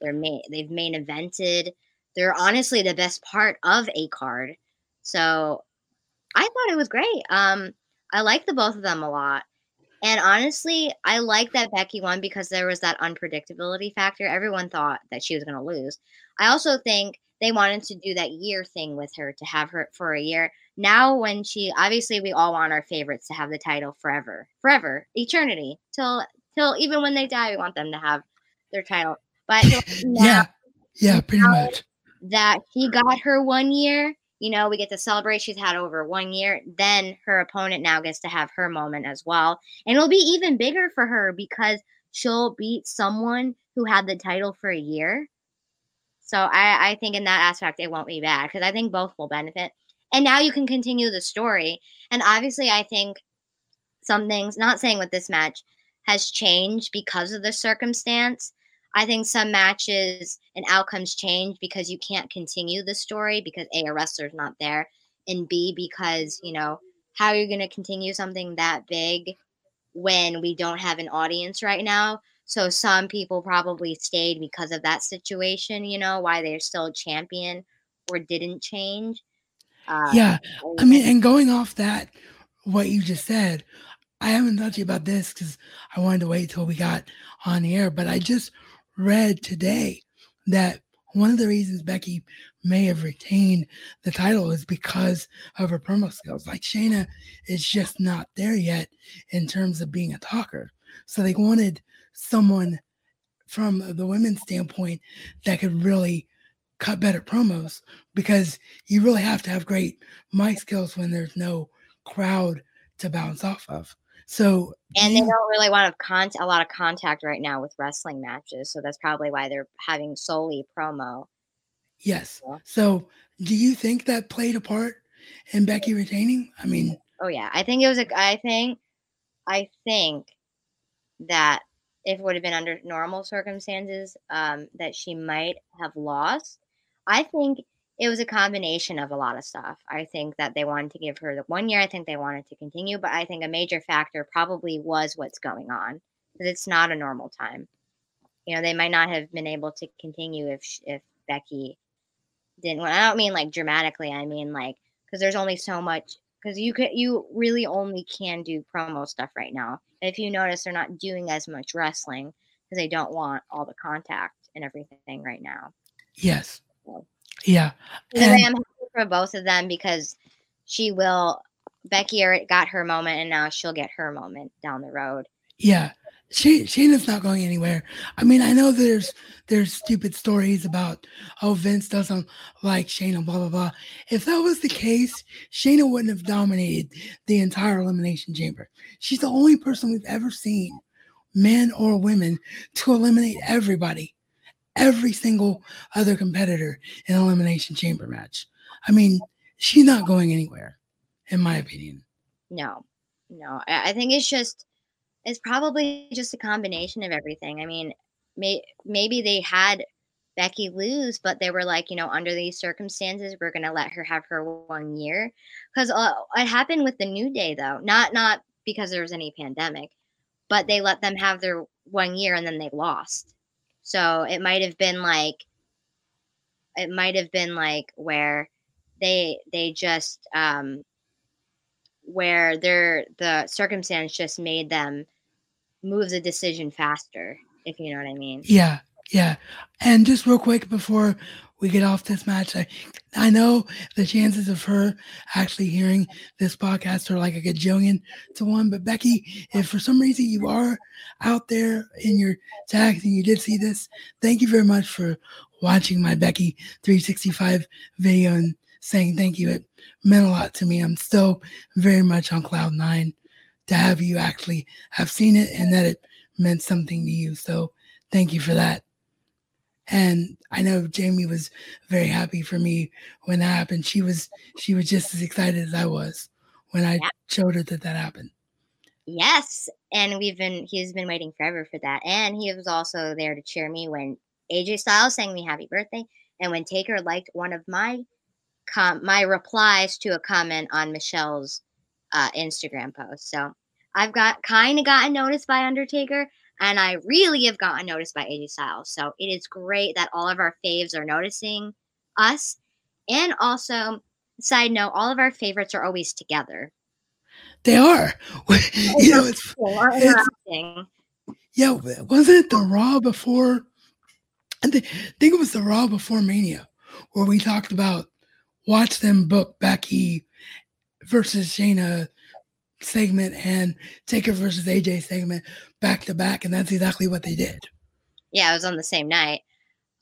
S2: they're main. They've main evented. They're honestly the best part of a card. So I thought it was great. Um, I like the both of them a lot. And honestly, I like that Becky won because there was that unpredictability factor. Everyone thought that she was going to lose. I also think they wanted to do that year thing with her to have her for a year. Now, when she obviously, we all want our favorites to have the title forever, forever, eternity, till till even when they die, we want them to have their title. But now
S1: Yeah, yeah, pretty much.
S2: that she got her one year. You know, we get to celebrate she's had over one year. Then her opponent now gets to have her moment as well. And it'll be even bigger for her because she'll beat someone who had the title for a year. So I, I think in that aspect, it won't be bad because I think both will benefit. And now you can continue the story. And obviously, I think some things, not saying with this match, has changed because of the circumstance. I think some matches and outcomes change because you can't continue the story because A, a wrestler's not there, and B, because, you know, how are you going to continue something that big when we don't have an audience right now? So some people probably stayed because of that situation, you know, why they're still champion or didn't change. Uh,
S1: Yeah, I mean, and going off that, what you just said, I haven't talked to you about this because I wanted to wait till we got on the air, but I just read today that one of the reasons Becky may have retained the title is because of her promo skills. Like Shayna is just not there yet in terms of being a talker. So they wanted someone from the women's standpoint that could really cut better promos because you really have to have great mic skills when there's no crowd to bounce off of. So
S2: and they don't really want to con- a lot of contact right now with wrestling matches. So that's probably why they're having solely promo.
S1: yes.
S2: Yeah.
S1: So do you think that played a part in Becky retaining? I mean,
S2: Oh yeah, I think it was a. I think, I think that if it would have been under normal circumstances, um, that she might have lost. I think it was a combination of a lot of stuff. I think that they wanted to give her the one year. I think they wanted to continue, but I think a major factor probably was what's going on because it's not a normal time. You know, they might not have been able to continue if if Becky didn't. want I don't mean like dramatically. I mean like because there's only so much because you could you really only can do promo stuff right now. If you notice, they're not doing as much wrestling because they don't want all the contact and everything right now.
S1: yes.
S2: Well.
S1: Yeah.
S2: Anyway,
S1: And-
S2: I'm happy for both of them because she will. Becky got her moment, and now she'll get her moment down the road.
S1: Yeah. She, Shayna's not going anywhere. I mean, I know there's there's stupid stories about oh Vince doesn't like Shayna, blah blah blah. If that was the case, Shayna wouldn't have dominated the entire elimination chamber. She's the only person we've ever seen, men or women, to eliminate everybody, every single other competitor in elimination chamber match. I mean, she's not going anywhere, in my opinion.
S2: No, no. I, I think it's just it's probably just a combination of everything. I mean, may, maybe they had Becky lose, but they were like, you know, under these circumstances, we're gonna let her have her one year because uh, it happened with the New Day though, not not because there was any pandemic, but they let them have their one year and then they lost. So it might have been like it might have been like where they they just um where their the circumstance just made them move the decision faster if you know what i mean
S1: Yeah, yeah. And just real quick before we get off this match, I I know the chances of her actually hearing this podcast are like a gajillion to one. But Becky, if for some reason you are out there in your tags and you did see this, thank you very much for watching my Becky 365 video and saying thank you. It meant a lot to me. I'm still very much on cloud nine to have you actually have seen it and that it meant something to you. So thank you for that. And I know Jamie was very happy for me when that happened. She was she was just as excited as I was when I
S2: Yeah.
S1: showed her that that happened.
S2: Yes, and we've been he's been waiting forever for that. And he was also there to cheer me when AJ Styles sang me happy birthday and when Taker liked one of my com- my replies to a comment on Michelle's uh, Instagram post. So I've got kind of gotten noticed by Undertaker and I really have gotten noticed by AJ Styles. So it is great that all of our faves are noticing us. And also, side note, all of our favorites are always together.
S1: They are. you know, it's It's- yeah, wasn't it the Raw before I think it was the Raw before Mania where we talked about watch them book Becky versus Shayna segment and Taker versus AJ segment back to back, and that's exactly what they did.
S2: Yeah, it was on the same night.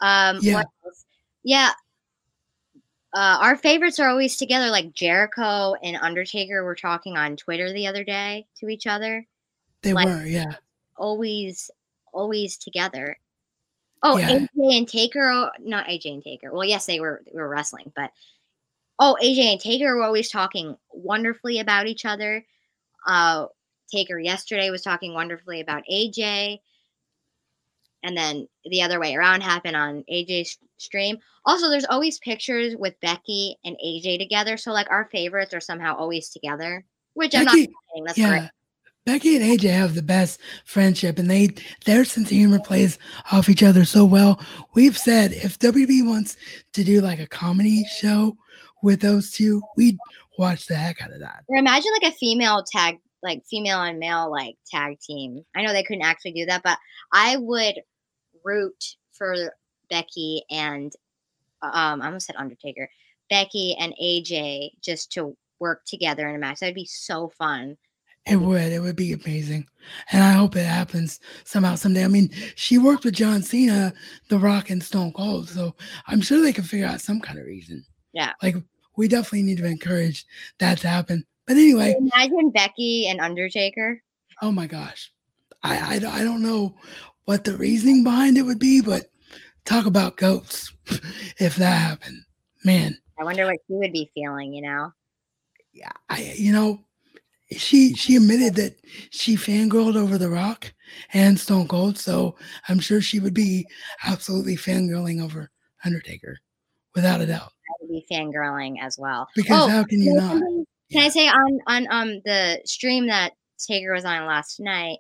S2: Um,
S1: Yeah.
S2: Yeah. Uh, our favorites are always together. Like Jericho and Undertaker were talking on Twitter the other day to each other.
S1: They
S2: Like-
S1: were, yeah.
S2: Always, always together. Oh,
S1: Yeah.
S2: AJ and Taker. oh, Not AJ and Taker. Well, yes, they were. They were wrestling, but oh, AJ and Taker were always talking wonderfully about each other. Uh, Taker yesterday was talking wonderfully about AJ. and then the other way around happened on AJ's stream. Also, there's always pictures with Becky and AJ together, so like our favorites are somehow always together, which I'm not saying that's
S1: yeah.
S2: great.
S1: Becky and AJ have the best friendship, and they their sense of humor plays off each other so well. We've said if WB wants to do like a comedy show with those two, we'd watch the heck out of that.
S2: Or imagine like a female tag, like female and male like tag team. I know they couldn't actually do that, but I would root for Becky and um, I almost said Undertaker, Becky and AJ just to work together in a match. That'd be so fun.
S1: It would. It would be amazing. And I hope it happens somehow someday. I mean, she worked with John Cena, The Rock, and Stone Cold. So I'm sure they can figure out some kind of reason.
S2: Yeah.
S1: Like, we definitely need to encourage that to happen. But anyway,
S2: Imagine Becky and Undertaker.
S1: oh my gosh. I, I, don't- I don't know what the reasoning behind it would be, but talk about goats if that happened. Man,
S2: I wonder what she would be feeling, you know?
S1: yeah, I you know, she she admitted that she fangirled over The Rock and Stone Cold, so I'm sure she would be absolutely fangirling over Undertaker, without a doubt.
S2: I would be fangirling as well.
S1: Because
S2: Oh,
S1: how can you
S2: Can
S1: not?
S2: Can I say on on um the stream that Taker was on last night,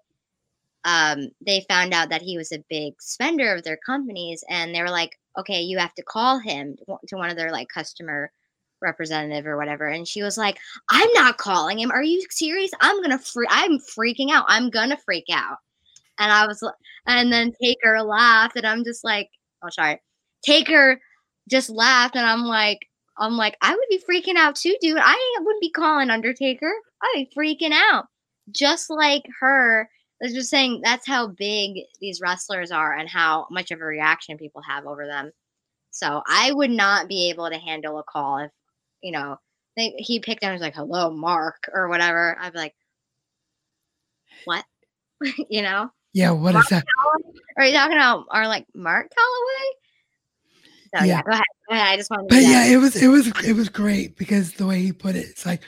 S2: um, they found out that he was a big spender of their companies, and they were like, "Okay, you have to call him to one- of their like customer representative or whatever." And she was like, "I'm not calling him. Are you serious? I'm gonna free. I'm freaking out. I'm gonna freak out." And I was, and then Taker laughed, and I'm just like, "Oh, sorry." Taker just laughed, and I'm like, I'm like, I would be freaking out too, dude. I wouldn't be calling Undertaker. I'd be freaking out. Just like her. I was just saying that's how big these wrestlers are and how much of a reaction people have over them. So I would not be able to handle a call if, you know, they, he picked up and was like, hello, Mark, or whatever. I'd be like, what? you know?
S1: Yeah, what is that?
S2: Are you talking about, or like Mark Calaway? So yeah,
S1: Yeah.
S2: go ahead. Go ahead. I just wanted to
S1: But yeah, it was it was it was great because the way he put it, it's like,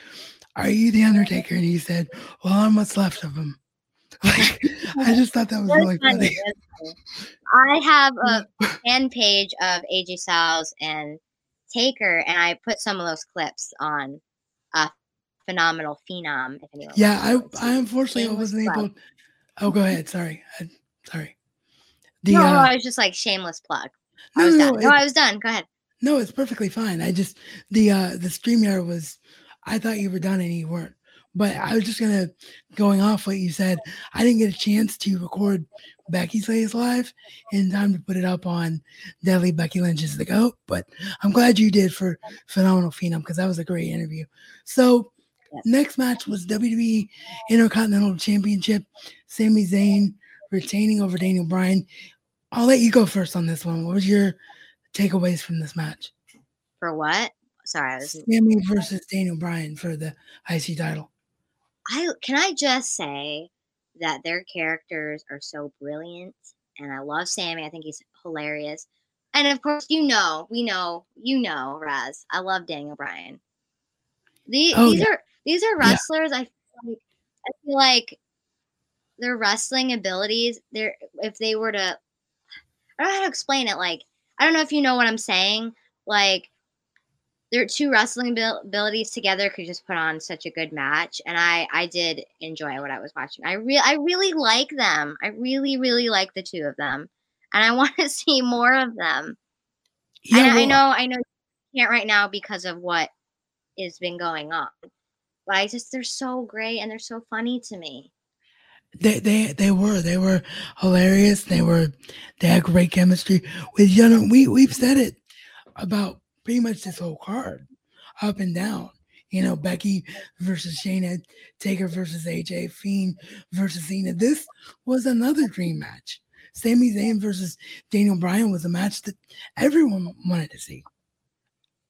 S1: "Are you the Undertaker?" And he said, "Well, I'm what's left of him." Like, I just thought that was
S2: That's
S1: really
S2: funny,
S1: funny.
S2: I have a fan page of AJ Styles and Taker, and I put some of those clips on uh, Phenomenal Phenom. If anyone
S1: Yeah, I I unfortunately wasn't
S2: plug.
S1: able. Oh, go ahead. Sorry, I, sorry. The
S2: no, no,
S1: uh,
S2: I was just like shameless plug. I
S1: no,
S2: was
S1: no,
S2: done.
S1: no, it-
S2: I was done. Go ahead.
S1: no, it's perfectly fine. I just the uh the StreamYard was. I thought you were done and you weren't. But I was just gonna going off what you said. I didn't get a chance to record Becky's Lays live in time to put it up on Deadly Becky Lynch's The Goat. But I'm glad you did for Phenomenal Phenom because that was a great interview. So next match was WWE Intercontinental Championship. Sami Zayn retaining over Daniel Bryan. I'll let you go first on this one. What was your takeaways from this match?
S2: For what? Sorry, I was.
S1: Sami versus Daniel Bryan for the IC title.
S2: I can I just say that their characters are so brilliant, and I love Sami. I think he's hilarious. And of course, you know, we know, you know, Raz. I love Daniel Bryan. The,
S1: Oh,
S2: these
S1: yeah.
S2: are these are
S1: Yeah.
S2: wrestlers. I feel like I feel like their wrestling abilities. They're if they were to, I don't know how to explain it. Like I don't know if you know what I'm saying. Like their two wrestling abilities together could just put on such a good match, and I I did enjoy what I was watching. I real I really like them. I really really like the two of them, and I want to see more of them.
S1: Yeah,
S2: and I
S1: well,
S2: know I know you can't right now because of what has been going on. But I just they're so great and they're so funny to me.
S1: They they they were they were hilarious. They were they had great chemistry with you know we we've said it about pretty much this whole card, up and down. You know Becky versus Shayna, Taker versus AJ, Fiend versus Cena. This was another dream match. Sami Zayn versus Daniel Bryan was a match that everyone wanted to see.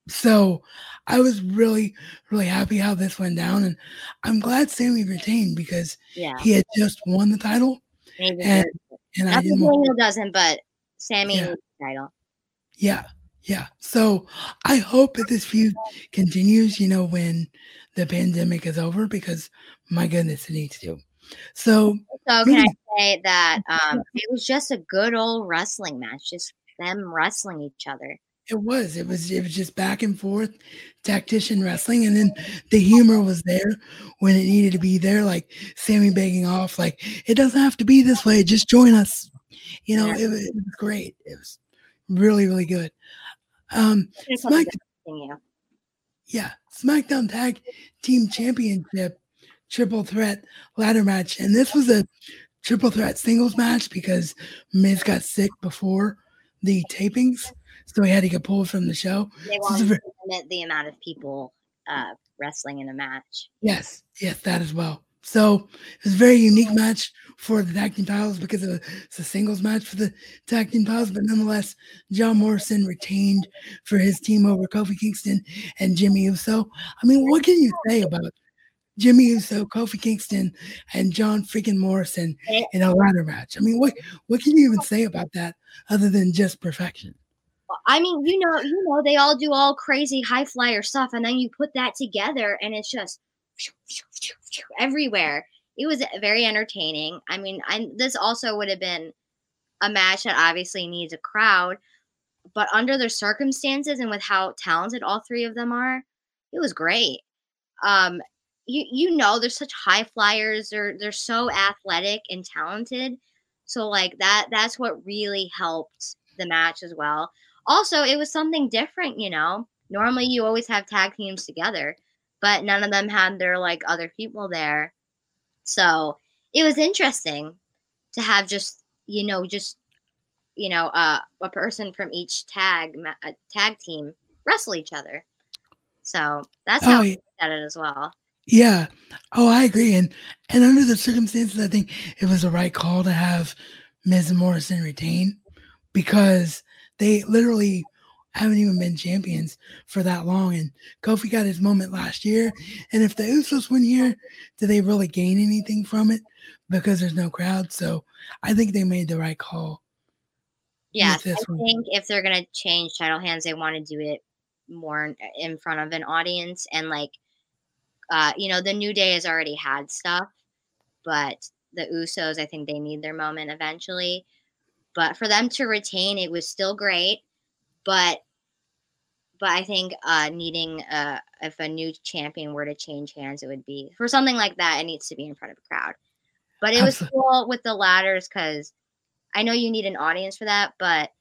S1: So I was really, really happy how this went down. And I'm glad Sami retained because
S2: Yeah.
S1: he had just won the title
S2: Maybe
S1: and and I
S2: Not that
S1: didn't
S2: Daniel doesn't, but Sami
S1: Yeah.
S2: the title.
S1: yeah, yeah. So I hope that this feud continues, you know, when the pandemic is over because my goodness, it needs to. So
S2: So can I say that um, it was just a good old wrestling match, just them wrestling each other.
S1: It was, it was it was just back and forth tactician wrestling and then the humor was there when it needed to be there, like Sami begging off, like it doesn't have to be this way, just join us. You know, it, was- it was great. It was really, really good. Um Smack. Yeah, SmackDown Tag Team Championship triple threat ladder match. And this was a triple threat singles match because Miz got sick before the tapings. So he had to get pulled from the show.
S2: They wanted
S1: ver-
S2: to limit the amount of people uh, wrestling in a match.
S1: yes, yes, that as well. So it was a very unique match for the tag team titles because it was it's a singles match for the tag team titles, but nonetheless, John Morrison retained for his team over Kofi Kingston and Jimmy Uso. I mean, what can you say about Jimmy Uso, Kofi Kingston, and John freaking Morrison in a ladder match? I mean, what what can you even say about that other than just perfection?
S2: I mean, you know, you know, they all do all crazy high flyer stuff, and then you put that together, and it's just everywhere. It was very entertaining. I mean, I, this also would have been a match that obviously needs a crowd, but under the circumstances and with how talented all three of them are, it was great. Um, you you know, they're such high flyers. They're they're so athletic and talented. So like that that's what really helped the match as well. Also, it was something different, you know. Normally you always have tag teams together, but none of them had their like other people there. So it was interesting to have just you know just you know uh, a person from each tag ma- uh, tag team wrestle each other. So that's how
S1: Oh yeah.
S2: looked at it as well.
S1: Yeah. Oh, I agree. And and under the circumstances, I think it was the right call to have Miz and Morrison retain because they literally haven't even been champions for that long. And Kofi got his moment last year. And if the Usos win here, do they really gain anything from it? Because there's no crowd. So I think they made the right call.
S2: Yes,
S1: this
S2: I
S1: one.
S2: think if they're gonna change title hands, they want to do it more in, in front of an audience and like, uh, you know, the New Day has already had stuff, but the Usos, I think they need their moment eventually. But for them to retain, it was still great. But, but I think uh, needing uh, if a new champion were to change hands, it would be for something like that. It needs to be in front of a crowd. But it was cool with the ladders because I know you need an audience for that, but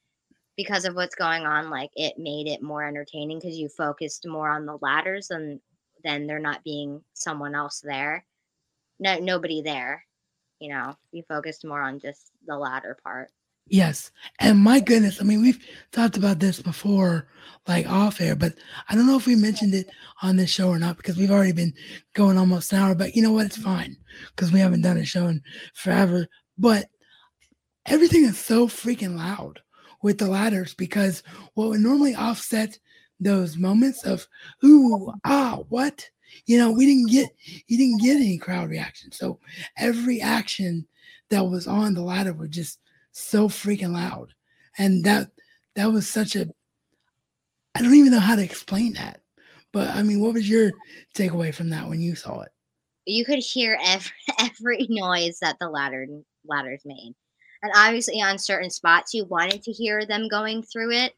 S2: because of what's going on, like it made it more entertaining because you focused more on the ladders than than there not being someone else there. No, nobody there. You know, you focused more on just the ladder part.
S1: Yes. And my goodness, I mean, we've talked about this before, like off air, but I don't know if we mentioned it on this show or not because we've already been going almost an hour. But you know what? It's fine because we haven't done a show in forever. But everything is so freaking loud with the ladders because what would normally offset those moments of ooh ah what you know we didn't get you didn't get any crowd reaction so every action that was on the ladder was just so freaking loud and that that was such a I don't even know how to explain that. But I mean, what was your takeaway from that when you saw it?
S2: You could hear every every noise that the ladder ladders made. And obviously on certain spots you wanted to hear them going through it.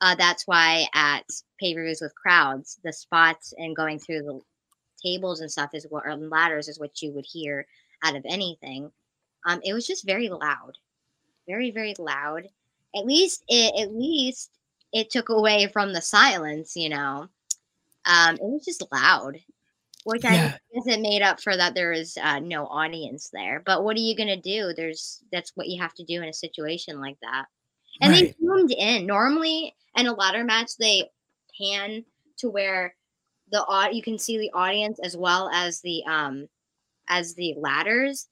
S2: Uh, that's why at pay-per-views with crowds, the spots and going through the tables and stuff is what or ladders is what you would hear out of anything. Um, it was just very loud, very very loud. At least it at least it took away from the silence, you know. Um, it was just loud, which yeah. I guess it made up for that there is uh, no audience there. But what are you gonna do? There's that's what you have to do in a situation like that. And right. they zoomed in. Normally, in a ladder match, they pan to where the you can see the audience as well as the um as the ladders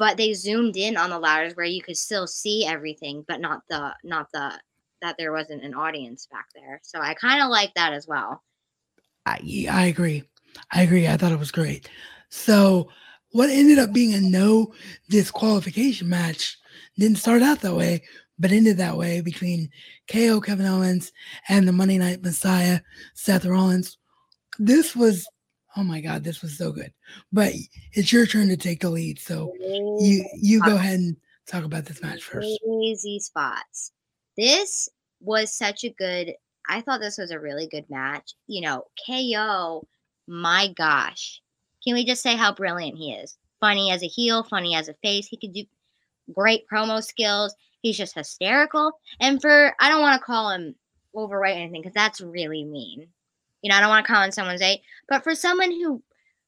S2: but they zoomed in on the ladders where you could still see everything but not the not the that there wasn't an audience back there. So i kind of like that as well.
S1: I, I agree. I agree. I thought it was great. So what ended up being a no disqualification match didn't start out that way but ended that way between KO Kevin Owens and the Monday Night Messiah Seth Rollins. This was oh my god, this was so good. But it's your turn to take the lead. So you you go ahead and talk about this match first.
S2: Crazy spots. This was such a good I thought this was a really good match. You know, KO, my gosh. Can we just say how brilliant he is? Funny as a heel, funny as a face. He could do great promo skills. He's just hysterical. And for I don't want to call him overweight or anything because that's really mean. You know, I don't want to comment on someone's age, but for someone who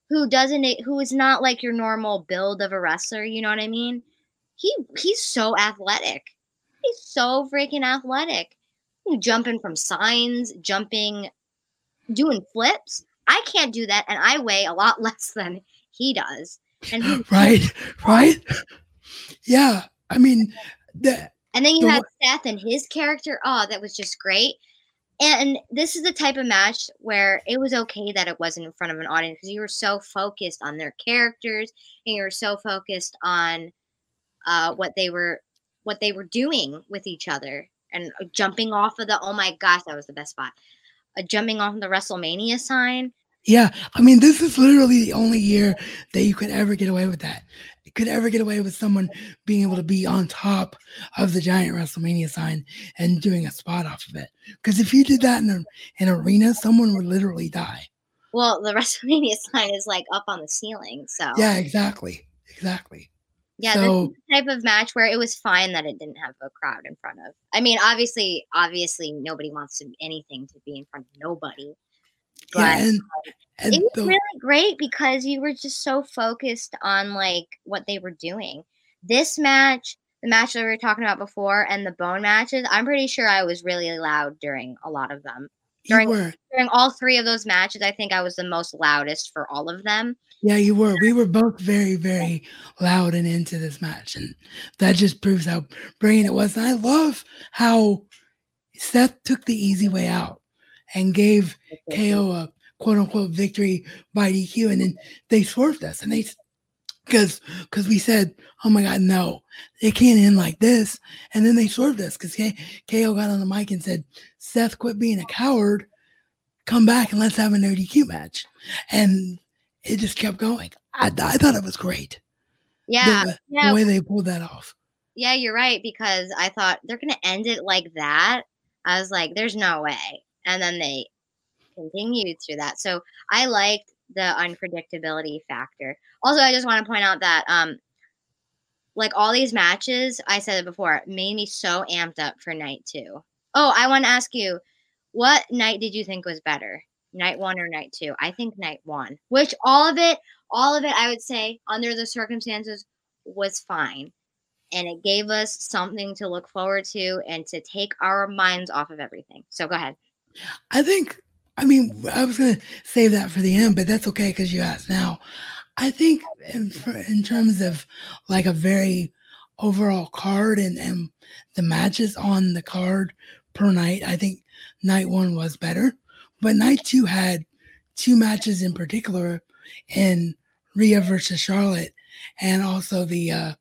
S2: who doesn't who is not like your normal build of a wrestler, you know what I mean? He he's so athletic. He's so freaking athletic. Jumping from signs, jumping, doing flips. I can't do that, and I weigh a lot less than he does. And
S1: right, right, yeah. I mean,
S2: that. and then you the, had Seth and his character. Oh, that was just great. And this is the type of match where it was okay that it wasn't in front of an audience because you were so focused on their characters and you were so focused on uh, what they were what they were doing with each other and jumping off of the oh my gosh that was the best spot. Uh, jumping off the WrestleMania sign
S1: yeah, I mean, this is literally the only year that you could ever get away with that. You could ever get away with someone being able to be on top of the giant WrestleMania sign and doing a spot off of it. Because if you did that in an arena, someone would literally die.
S2: Well, the WrestleMania sign is like up on the ceiling, so
S1: yeah, exactly, exactly.
S2: Yeah, so, this type of match where it was fine that it didn't have a crowd in front of. I mean, obviously, obviously, nobody wants to, anything to be in front of nobody. But yeah, and, and it was the, really great because you were just so focused on like what they were doing. This match, the match that we were talking about before, and the bone matches, I'm pretty sure I was really loud during a lot of them. During during all three of those matches, I think I was the most loudest for all of them.
S1: Yeah, you were. We were both very, very loud and into this match, and that just proves how brilliant it was. And I love how Seth took the easy way out and gave KO a quote unquote victory by DQ, and then they swerved us, and they because because we said, oh my god, no, it can't end like this, and then they swerved us because KO got on the mic and said, Seth, quit being a coward, come back and let's have a no DQ match, and it just kept going. I, I thought it was great.
S2: Yeah,
S1: the,
S2: yeah.
S1: the way they pulled that off.
S2: Yeah, you're right because I thought they're gonna end it like that. I was like, there's no way and then they continued through that. So I liked the unpredictability factor. Also, I just want to point out that um like all these matches, I said it before, made me so amped up for night two. Oh, I want to ask you, what night did you think was better? Night one or night two? I think night one. Which all of it, all of it, I would say, under the circumstances, was fine. And it gave us something to look forward to and to take our minds off of everything. So go ahead.
S1: I think, I mean, I was going to save that for the end, but that's okay because you asked now. I think in, in terms of like a very overall card and, and the matches on the card per night, I think night one was better. But night two had two matches in particular in Rhea versus Charlotte and also the uh,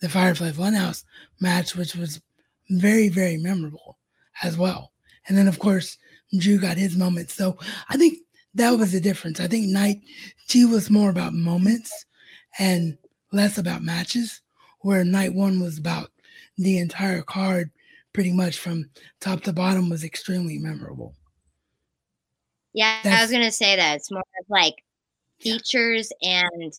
S1: the Firefly Funhouse match, which was very, very memorable. as well. And then, of course, Drew got his moments. So I think that was the difference. I think night two was more about moments and less about matches, where night one was about the entire card, pretty much from top to bottom, was extremely memorable.
S2: Yeah, That's, I was gonna say that it's more of like features and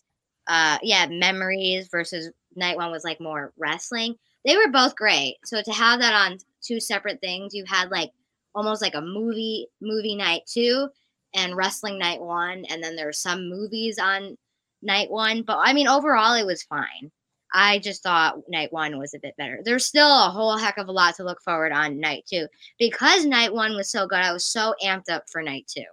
S2: uh yeah, memories versus night one was like more wrestling. They were both great. So to have that on two separate things, you had like almost like a movie movie night two and wrestling night one, and then there's some movies on night one. But I mean, overall, it was fine. I just thought night one was a bit better. There's still a whole heck of a lot to look forward on night two because night one was so good. I was so amped up for night two.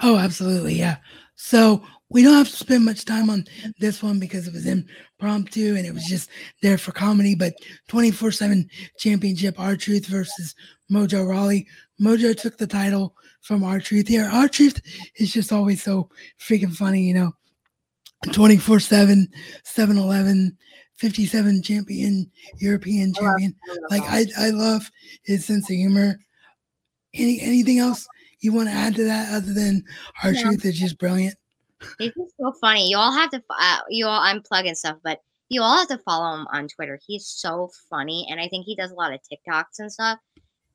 S1: Oh, absolutely, yeah. So we don't have to spend much time on this one because it was impromptu and it was just there for comedy. But 24 7 championship, R-Truth versus Mojo Rawley. Mojo took the title from R-Truth here. R-Truth is just always so freaking funny, you know. 24 7, 7 11, 57 champion, European champion. Like, I, I love his sense of humor. Any Anything else you want to add to that other than R-Truth is just brilliant?
S2: He's just so funny. You all have to, uh, you all, I'm plugging stuff, but you all have to follow him on Twitter. He's so funny. And I think he does a lot of TikToks and stuff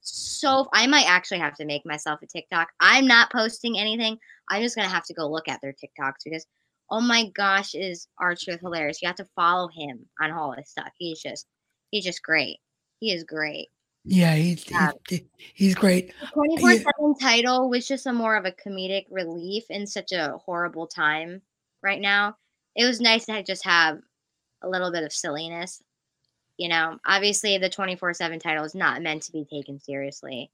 S2: so I might actually have to make myself a TikTok. I'm not posting anything. I'm just gonna have to go look at their TikToks because oh my gosh, is R-Truth hilarious. You have to follow him on all this stuff. He's just he's just great. He is great.
S1: Yeah, he's he's, he's great.
S2: Twenty four seven title was just a more of a comedic relief in such a horrible time right now. It was nice to just have a little bit of silliness you know, obviously the 24/7 title is not meant to be taken seriously.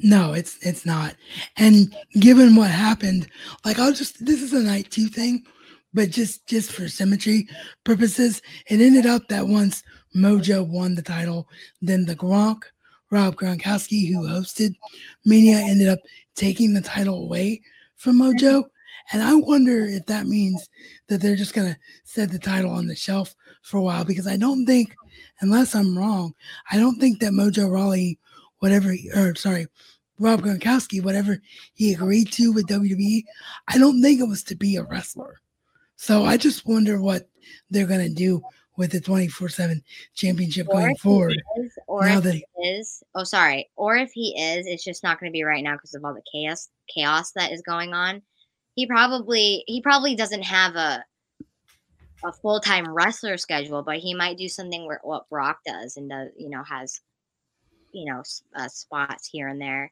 S1: No, it's it's not. And given what happened, like I'll just this is a night two thing, but just just for symmetry purposes, it ended up that once Mojo won the title, then the Gronk, Rob Gronkowski, who hosted Mania, ended up taking the title away from Mojo. And I wonder if that means that they're just gonna set the title on the shelf for a while because I don't think unless I'm wrong, I don't think that Mojo Rawley, whatever, or sorry, Rob Gronkowski, whatever he agreed to with WWE, I don't think it was to be a wrestler. So I just wonder what they're going to do with the 24 7 championship or going forward.
S2: Is, or now if that, he is, oh, sorry. Or if he is, it's just not going to be right now because of all the chaos chaos that is going on. He probably he probably doesn't have a a full time wrestler schedule, but he might do something where what Brock does and does you know has you know uh, spots here and there.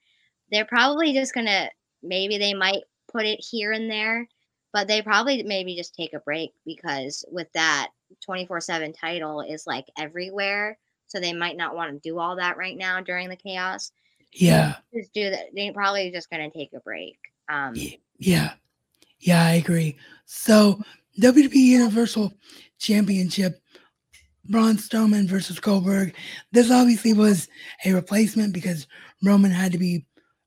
S2: They're probably just gonna maybe they might put it here and there, but they probably maybe just take a break because with that 24 7 title is like everywhere. So they might not want to do all that right now during the chaos.
S1: Yeah.
S2: Just do that. They're probably just going to take a break. Um,
S1: yeah. Yeah, I agree. So WWE Universal Championship, Braun Strowman versus Goldberg. This obviously was a replacement because Roman had to be,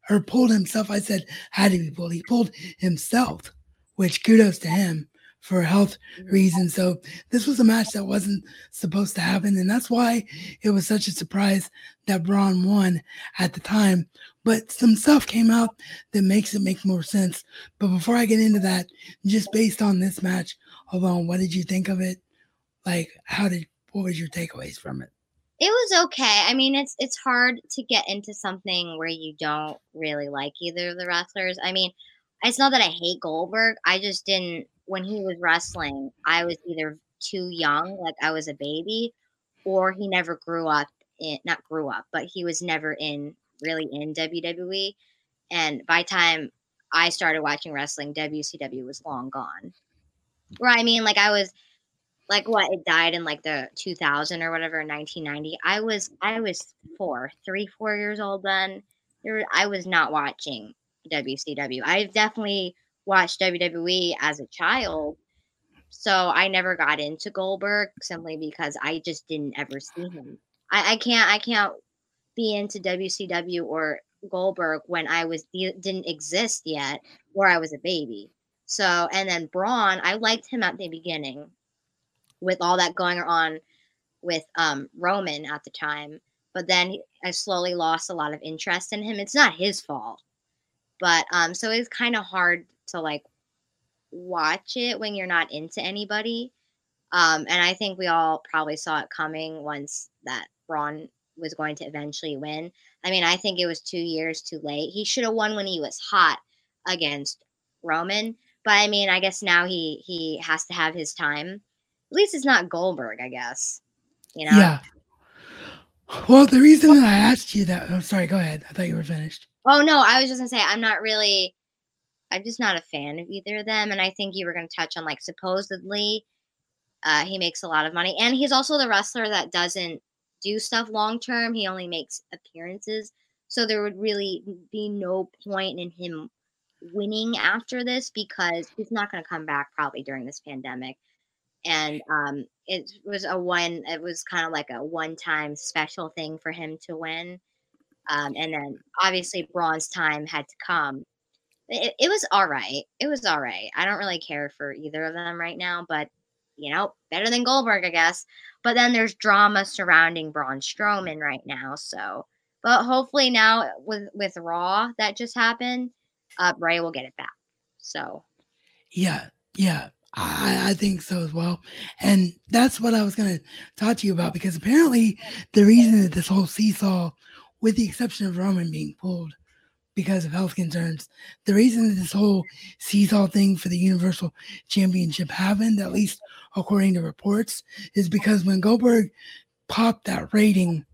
S1: or pulled himself. I said had to be pulled. He pulled himself, which kudos to him for health mm. reasons. So this was a match that wasn't supposed to happen, and that's why it was such a surprise that Braun won at the time. But some stuff came out that makes it make more sense. But before I get into that, just based on this match alone, what did you think of it? Like, how did what was your takeaways from it?
S2: It was okay. I mean, it's it's hard to get into something where you don't really like either of the wrestlers. I mean, it's not that I hate Goldberg. I just didn't when he was wrestling. I was either too young, like I was a baby, or he never grew up in not grew up, but he was never in really in WWE. And by the time I started watching wrestling, WCW was long gone. Where I mean, like I was like what it died in like the 2000 or whatever 1990 i was i was four three four years old then there, i was not watching wcw i've definitely watched wwe as a child so i never got into goldberg simply because i just didn't ever see him i, I can't i can't be into WCW or Goldberg when I was didn't exist yet, or I was a baby. So, and then Braun, I liked him at the beginning with all that going on with um, Roman at the time. but then I slowly lost a lot of interest in him. It's not his fault, but um, so it's kind of hard to like watch it when you're not into anybody. Um, and I think we all probably saw it coming once that Braun was going to eventually win. I mean, I think it was two years too late. He should have won when he was hot against Roman. But I mean, I guess now he he has to have his time. At least it's not Goldberg, I guess. You know?
S1: Yeah. Well, the reason that I asked you that, I'm oh, sorry, go ahead. I thought you were finished.
S2: Oh no, I was just gonna say I'm not really. I'm just not a fan of either of them, and I think you were gonna touch on like supposedly, uh, he makes a lot of money, and he's also the wrestler that doesn't do stuff long term. He only makes appearances, so there would really be no point in him winning after this because he's not going to come back probably during this pandemic. And um, it was a one. It was kind of like a one-time special thing for him to win. Um, and then obviously Braun's time had to come. It, it was all right. It was all right. I don't really care for either of them right now, but you know, better than Goldberg, I guess. But then there's drama surrounding Braun Strowman right now. So, but hopefully now with with Raw that just happened, uh, Bray will get it back. So,
S1: yeah, yeah, I, I think so as well. And that's what I was going to talk to you about because apparently the reason that this whole seesaw, with the exception of Roman being pulled because of health concerns, the reason this whole seesaw thing for the Universal Championship happened, at least according to reports, is because when Goldberg popped that rating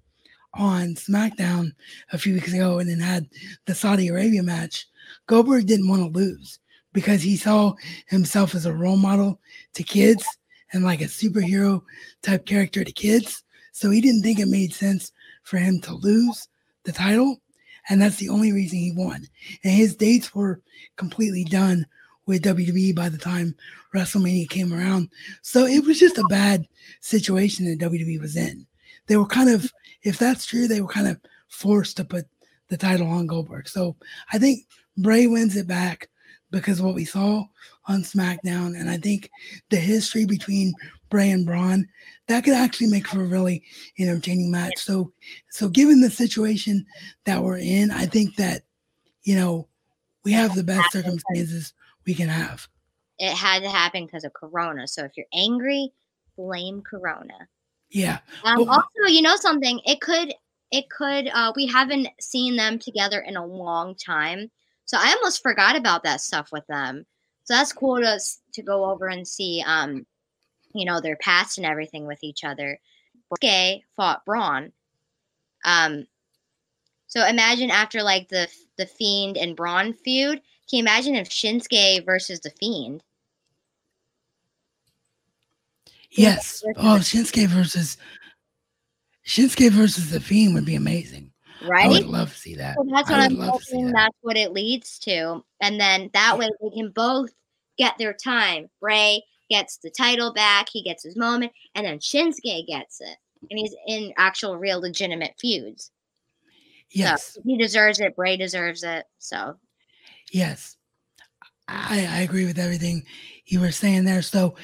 S1: on SmackDown a few weeks ago and then had the Saudi Arabia match, Goldberg didn't want to lose because he saw himself as a role model to kids and like a superhero type character to kids. So he didn't think it made sense for him to lose the title. And that's the only reason he won. And his dates were completely done with WWE by the time WrestleMania came around. So it was just a bad situation that WWE was in. They were kind of, if that's true, they were kind of forced to put the title on Goldberg. So I think Bray wins it back because what we saw on SmackDown. And I think the history between Bray and Braun, that could actually make for a really entertaining match. So so given the situation that we're in, I think that, you know, we have the best circumstances we can have.
S2: It had to happen because of Corona. So if you're angry, blame Corona.
S1: Yeah.
S2: Um, well, also, you know something, it could it could uh we haven't seen them together in a long time so I almost forgot about that stuff with them. So that's cool to to go over and see, um, you know, their past and everything with each other. Shinsuke fought Braun. Um, so imagine after like the the Fiend and Braun feud. Can you imagine if Shinsuke versus the Fiend?
S1: Yes. Oh, Shinsuke versus Shinsuke versus the Fiend would be amazing.
S2: Right? I
S1: would love to see that.
S2: So that's what I'm hoping that. that's what it leads to. And then that way they can both get their time. Bray gets the title back, he gets his moment, and then Shinsuke gets it. And he's in actual real legitimate feuds.
S1: Yes.
S2: So he deserves it. Bray deserves it. So
S1: Yes. I, I agree with everything you were saying there. So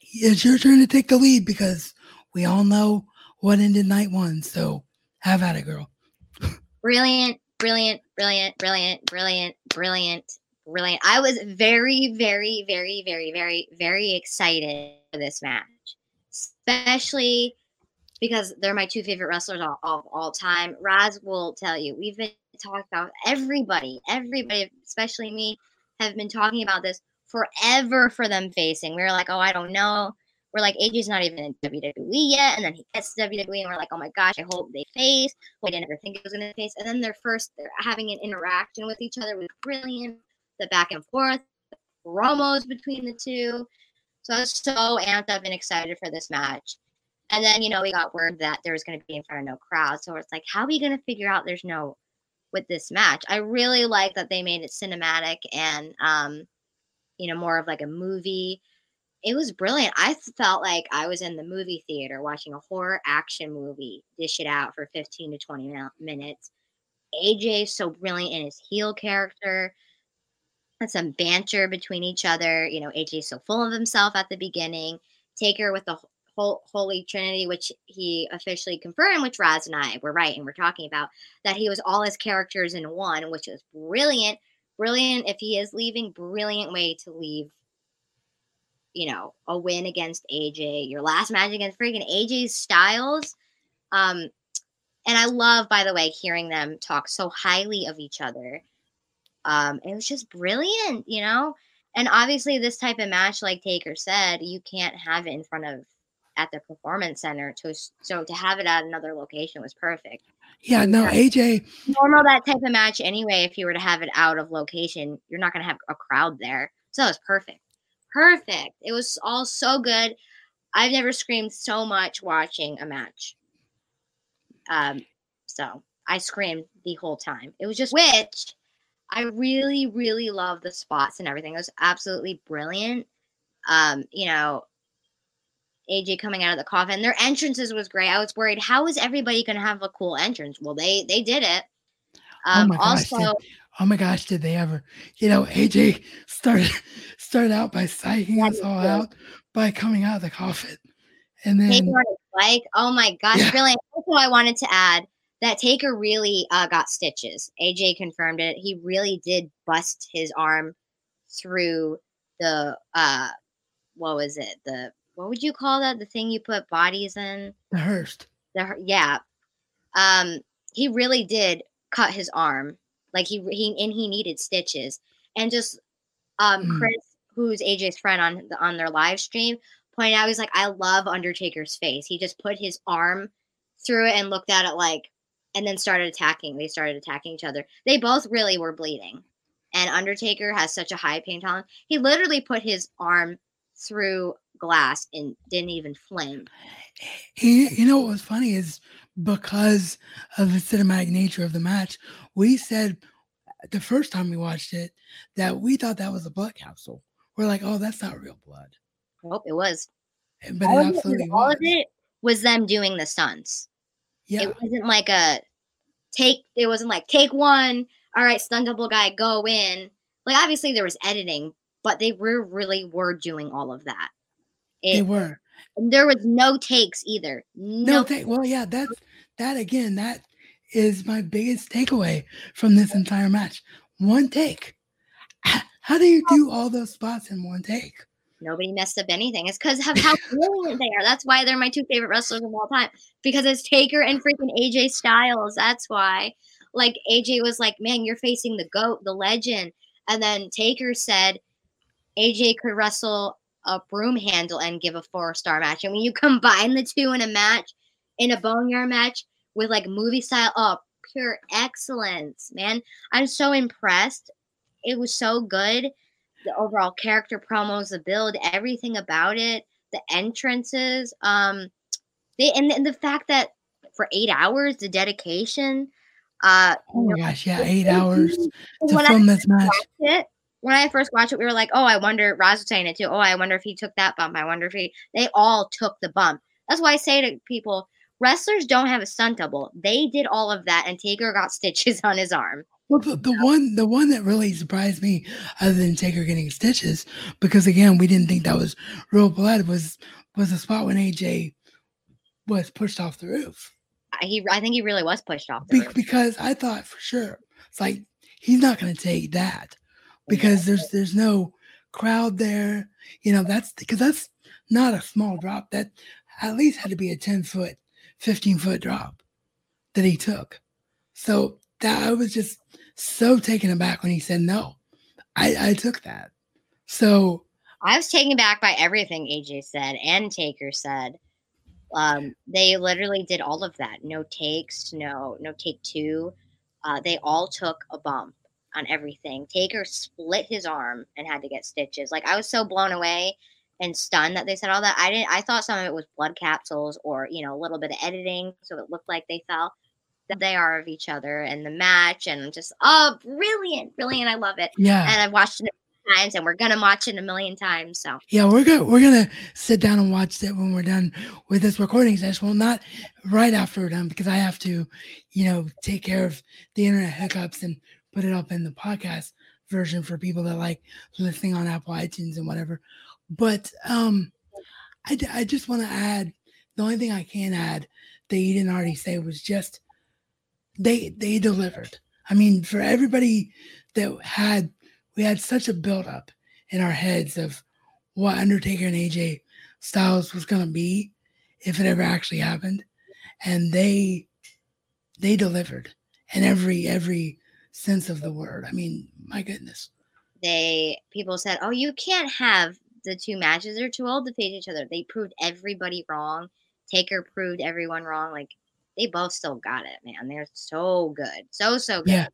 S1: it's your turn to take the lead because we all know what ended night one. So have at it, girl
S2: brilliant, brilliant, brilliant, brilliant, brilliant, brilliant, brilliant. I was very, very, very, very, very, very excited for this match, especially because they're my two favorite wrestlers of all, all time. Raz will tell you, we've been talking about everybody, everybody, especially me, have been talking about this forever for them facing. We were like, oh, I don't know we're like, AJ's not even in WWE yet. And then he gets to WWE and we're like, oh my gosh, I hope they face. We didn't ever think it was going to face. And then they're first, they're having an interaction with each other was brilliant. The back and forth, promos between the two. So I was so amped up and excited for this match. And then, you know, we got word that there was going to be in front of no crowd. So it's like, how are we going to figure out there's no with this match? I really like that they made it cinematic and, um, you know, more of like a movie it was brilliant. I felt like I was in the movie theater watching a horror action movie, dish it out for 15 to 20 minutes. AJ so brilliant in his heel character. And some banter between each other. You know, AJ so full of himself at the beginning. Taker with the Hol- Holy Trinity, which he officially confirmed, which Raz and I were right and we're talking about, that he was all his characters in one, which was brilliant. Brilliant if he is leaving, brilliant way to leave, you know, a win against AJ, your last match against freaking AJ Styles. Um, and I love, by the way, hearing them talk so highly of each other. Um, it was just brilliant, you know? And obviously, this type of match, like Taker said, you can't have it in front of at the performance center. To so to have it at another location was perfect.
S1: Yeah, no, AJ.
S2: Normal that type of match anyway. If you were to have it out of location, you're not going to have a crowd there. So it was perfect, perfect. It was all so good. I've never screamed so much watching a match. Um, so I screamed the whole time. It was just which I really, really love the spots and everything. It was absolutely brilliant. Um, you know, AJ coming out of the coffin. Their entrances was great. I was worried, how is everybody going to have a cool entrance? Well, they they did it.
S1: Oh
S2: Um,
S1: my gosh!
S2: also,
S1: Did, oh my gosh! Did they ever? You know, AJ started started out by psyching us all out by coming out of the coffin, and then
S2: like. Oh my gosh,
S1: Yeah.
S2: brilliant. Also, I wanted to add that Taker really uh, got stitches. AJ confirmed it. He really did bust his arm through the uh what was it? The what would you call that? The thing you put bodies in?
S1: the Hearst.
S2: The yeah. Um he really did cut his arm. Like he he and he needed stitches. And just um
S1: Mm.
S2: Chris, who's AJ's friend on the, on their live stream, pointed out he's like, I love Undertaker's face. He just put his arm through it and looked at it like and then started attacking. They started attacking each other. They both really were bleeding. And Undertaker has such a high pain tolerance. He literally put his arm through glass and didn't even flinch.
S1: He, you know what was funny is because of the cinematic nature of the match, we said the first time we watched it that we thought that was a blood capsule. We're like, oh, that's not real blood,
S2: Nope, it was.
S1: but
S2: all
S1: it
S2: of it, all
S1: was.
S2: of it was them doing the stunts.
S1: Yeah,
S2: It wasn't like a take. It wasn't like take one. All right, stunt double guy, go in. Like obviously there was editing, but they were really were doing all of that.
S1: they
S2: It,
S1: were.
S2: there was no takes either.
S1: No,
S2: No,
S1: take well, yeah, that's that again. That is my biggest takeaway from this entire match. One take. How do you do all those spots in one take?
S2: Nobody messed up anything. It's because of how brilliant they are. That's why they're my two favorite wrestlers of all time. Because it's Taker and freaking AJ Styles. That's why. Like AJ was like, "Man, you're facing the goat, the legend," and then Taker said, "AJ could wrestle a broom handle and give a four star match." And when you combine the two in a match, in a boneyard match with like movie style, oh, pure excellence, man! I'm so impressed. It was so good the overall character promos, the build, everything about it, the entrances, um, they and, and the fact that for eight hours, the dedication, uh,
S1: Oh my
S2: know,
S1: gosh, yeah, eight hours to
S2: when I
S1: film this match.
S2: it, when I first watched it, we were like, oh, I wonder. Roz was saying it too. Oh, I wonder if he took that bump. I wonder if he. They all took the bump. That's why I say to people, wrestlers don't have a stunt double. They did all of that, and Taker got stitches on his arm.
S1: Well, the, the one the one that really surprised me, other than Taker getting stitches, because again we didn't think that was real blood, was was the spot when AJ was pushed off the roof.
S2: I- He, I think he really was pushed off the
S1: Be-
S2: roof.
S1: because I thought for sure it's like he's not going to take that because there's there's no crowd there. You know that's because that's not a small drop. That at least had to be a ten foot, fifteen foot drop that he took. So that I was just so taken aback when he said no. I I took that. So
S2: I was taken back by everything AJ said and Taker said. Um, they literally did all of that. No takes, no no take two. Uh, they all took a bump on everything. Taker split his arm and had to get stitches. Like I was so blown away and stunned that they said all that. I didn't. I thought some of it was blood capsules or you know a little bit of editing, so it looked like they fell. They are of each other and the match and just oh brilliant, brilliant. I love it
S1: yeah.
S2: and I've watched it times, and we're gonna watch it a million times. So
S1: Yeah, we're gonna we're gonna sit down and watch it when we're done with this recording session. Well, not right after we're done because I have to, you know, take care of the internet hiccups and put it up in the podcast version for people that like listening on Apple iTunes and whatever. But um I, I just want to add the only thing I can add that you didn't already say was just they they delivered. I mean, for everybody that had we had such a buildup in our heads of what Undertaker and AJ Styles was gonna be if it ever actually happened. And they they delivered in every every sense of the word. I mean, my goodness.
S2: They people said, "Oh, you can't have the two matches. They're too old to face each other." They proved everybody wrong. Taker proved everyone wrong. Like they both still got it, man. They're so good, so so good.
S1: Yeah.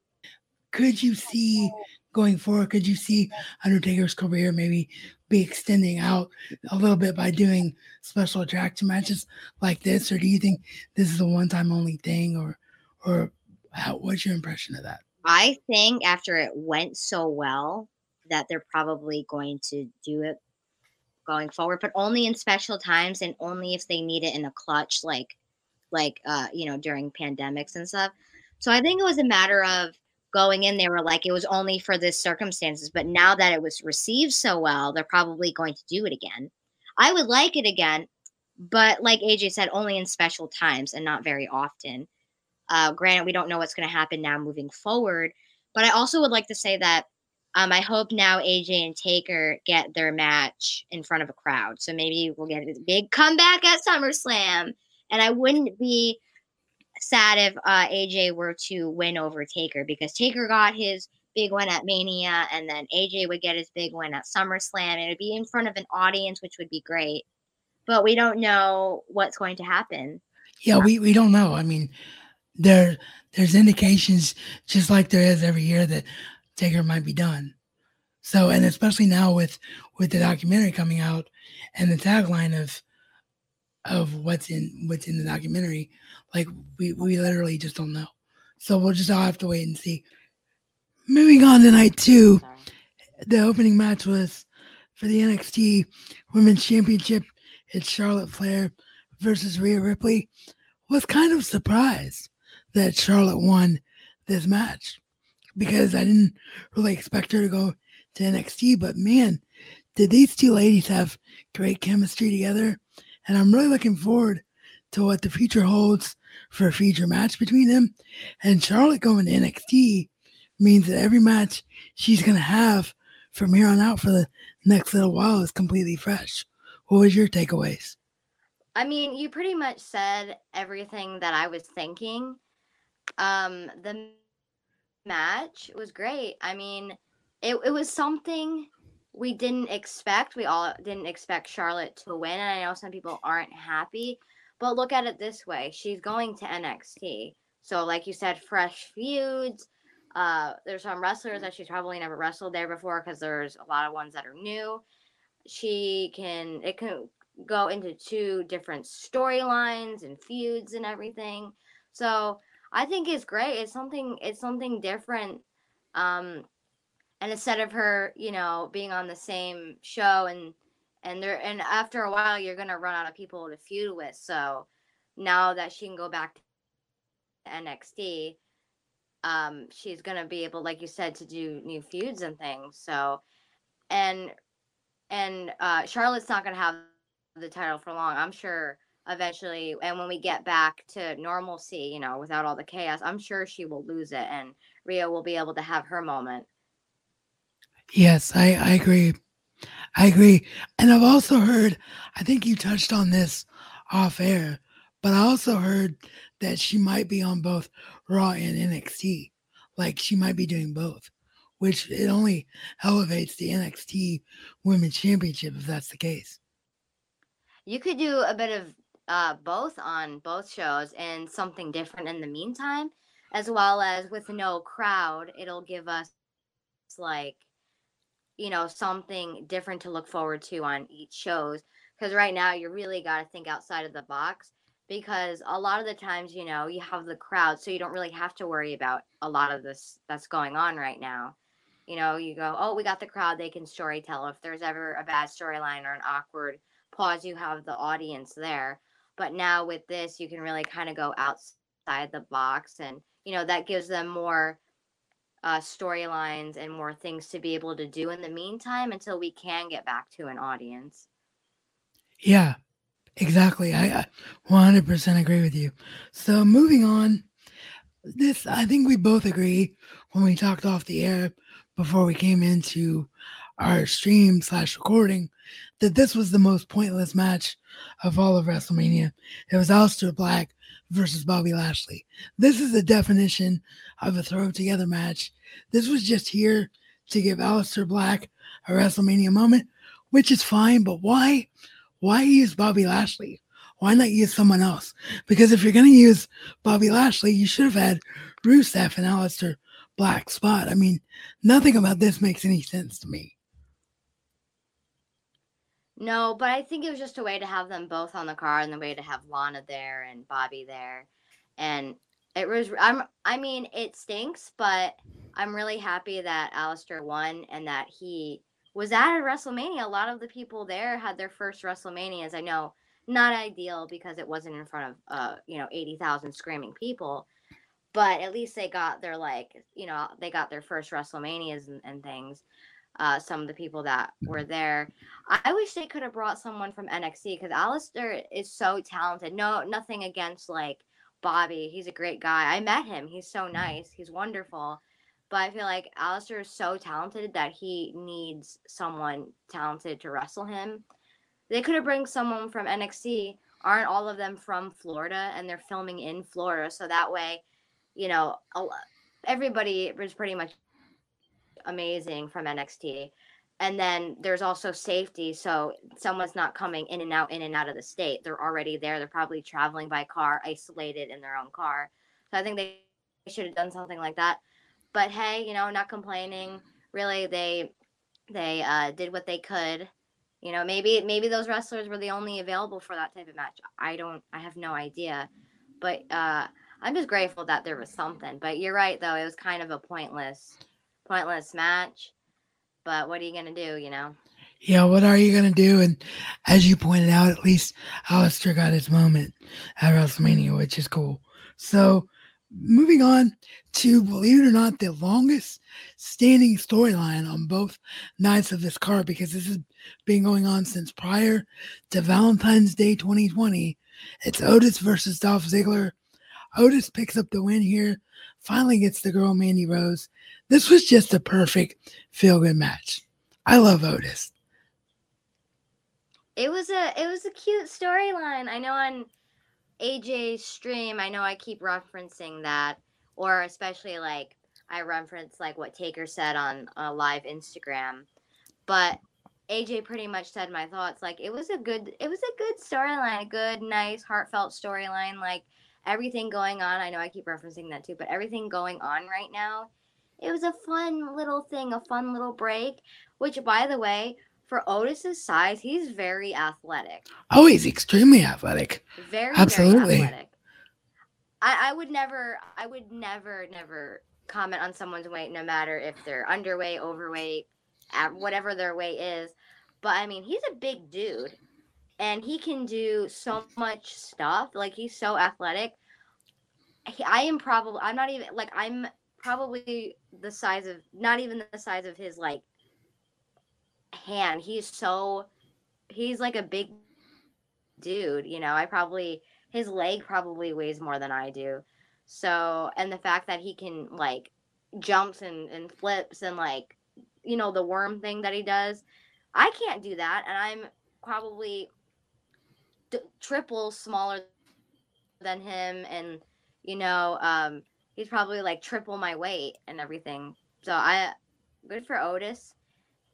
S1: Could you see going forward? Could you see Undertaker's career maybe be extending out a little bit by doing special attraction matches like this, or do you think this is a one-time only thing, or or how, what's your impression of that?
S2: I think after it went so well that they're probably going to do it going forward, but only in special times and only if they need it in a clutch, like like uh, you know, during pandemics and stuff. So I think it was a matter of going in, they were like, it was only for this circumstances. But now that it was received so well, they're probably going to do it again. I would like it again, but like AJ said, only in special times and not very often. Uh, granted, we don't know what's going to happen now moving forward, but I also would like to say that um, I hope now AJ and Taker get their match in front of a crowd. So maybe we'll get a big comeback at SummerSlam. And I wouldn't be sad if uh, AJ were to win over Taker because Taker got his big win at Mania, and then AJ would get his big win at SummerSlam, and it'd be in front of an audience, which would be great. But we don't know what's going to happen.
S1: Yeah, we, we don't know. I mean, there there's indications just like there is every year that Taker might be done. So and especially now with with the documentary coming out and the tagline of of what's in what's in the documentary, like we we literally just don't know. So we'll just all have to wait and see. Moving on to night two, the opening match was for the NXT Women's Championship. It's Charlotte Flair versus Rhea Ripley. Was kind of surprised that Charlotte won this match because I didn't really expect her to go to NXT. But man, did these two ladies have great chemistry together? And I'm really looking forward to what the future holds for a future match between them. And Charlotte going to NXT means that every match she's going to have from here on out for the next little while is completely fresh. What was your takeaways?
S2: I mean, you pretty much said everything that I was thinking. Um, the match was great. I mean, it, it was something we didn't expect. We all didn't expect Charlotte to win. And I know some people aren't happy, but look at it this way she's going to NXT. So, like you said, fresh feuds. Uh, there's some wrestlers that she's probably never wrestled there before because there's a lot of ones that are new. She can, it can go into two different storylines and feuds and everything. So, I think it's great. It's something it's something different. Um and instead of her, you know, being on the same show and and there and after a while you're gonna run out of people to feud with. So now that she can go back to NXT, um, she's gonna be able, like you said, to do new feuds and things. So and and uh Charlotte's not gonna have the title for long. I'm sure eventually and when we get back to normalcy you know without all the chaos i'm sure she will lose it and Rhea will be able to have her moment
S1: yes i i agree. I agree. And i've also heard i think you touched on this off air but i also heard that she might be on both raw and nxt like she might be doing both which it only elevates the nxt women's championship if that's the case.
S2: You could do a bit of uh, both on both shows and something different in the meantime, as well as with no crowd, it'll give us like, you know, something different to look forward to on each shows. Because right now, you really got to think outside of the box because a lot of the times, you know, you have the crowd, so you don't really have to worry about a lot of this that's going on right now. You know, you go, oh, we got the crowd, they can story tell. If there's ever a bad storyline or an awkward pause, you have the audience there. But now with this, you can really kind of go outside the box, and you know that gives them more uh, storylines and more things to be able to do in the meantime until we can get back to an audience.
S1: Yeah, Exactly. I, I 100% agree with you. So moving on, this I think we both agree when we talked off the air before we came into our stream slash recording that this was the most pointless match of all of WrestleMania. It was Aleister Black versus Bobby Lashley. This is the definition of a throw together match. This was just here to give Aleister Black a WrestleMania moment, which is fine, but why? Why use Bobby Lashley? Why not use someone else? Because if you're going to use Bobby Lashley, you should have had Rusev and Aleister Black spot. I mean, nothing about this makes any sense to me.
S2: No, but I think it was just a way to have them both on the car and the way to have Lana there and Bobby there. And it was I'm I mean, it stinks, but I'm really happy that Aleister won and that he was at a WrestleMania. A lot of the people there had their first WrestleManias. I know not ideal because it wasn't in front of uh, you know, 80,000 screaming people, but at least they got their like, you know, they got their first WrestleManias and, and things. Uh, some of the people that were there. I wish they could have brought someone from NXT because Aleister is so talented. No, nothing against like Bobby. He's a great guy. I met him. He's so nice. He's wonderful. But I feel like Aleister is so talented that he needs someone talented to wrestle him. They could have bring someone from NXT. Aren't all of them from Florida and they're filming in Florida? So that way, you know, everybody was pretty much amazing from NXT. And then there's also safety. So someone's not coming in and out, in and out of the state. They're already there. They're probably traveling by car, isolated in their own car. So I think they should have done something like that. But hey, you know, not complaining. Really, they they uh, did what they could. You know, maybe maybe those wrestlers were the only available for that type of match. I don't. I have no idea. But uh, I'm just grateful that there was something. But you're right, though. It was kind of a pointless pointless match. But what are you gonna do? You know.
S1: Yeah, what are you gonna do? And as you pointed out, at least Aleister got his moment at WrestleMania, which is cool. So moving on to believe it or not, the longest standing storyline on both nights of this card because this has been going on since prior to Valentine's Day 2020. It's Otis versus Dolph Ziggler. Otis picks up the win here, finally gets the girl Mandy Rose, this was just a perfect feel good match. I love Otis.
S2: It was a it was a cute storyline. I know on AJ's stream, I know I keep referencing that, or especially like I reference like what Taker said on a live Instagram. But AJ pretty much said my thoughts. Like it was a good it was a good storyline, a good, nice, heartfelt storyline. Like everything going on. I know I keep referencing that too, but everything going on right now it was a fun little thing, a fun little break, which, by the way, for Otis's size, he's very athletic.
S1: Oh, he's extremely athletic.
S2: Very, Absolutely. very athletic. I, I would never, I would never, never comment on someone's weight, no matter if they're underweight, overweight, at whatever their weight is. But I mean, he's a big dude and he can do so much stuff. Like he's so athletic. I am probably I'm not even like I'm probably the size of not even the size of his like hand. He's so he's like a big dude, you know. I probably his leg probably weighs more than I do. So, and the fact that he can like jumps and, and flips and like you know the worm thing that he does, I can't do that and I'm probably d- triple smaller than him and you know um he's probably like triple my weight and everything. So I good for Otis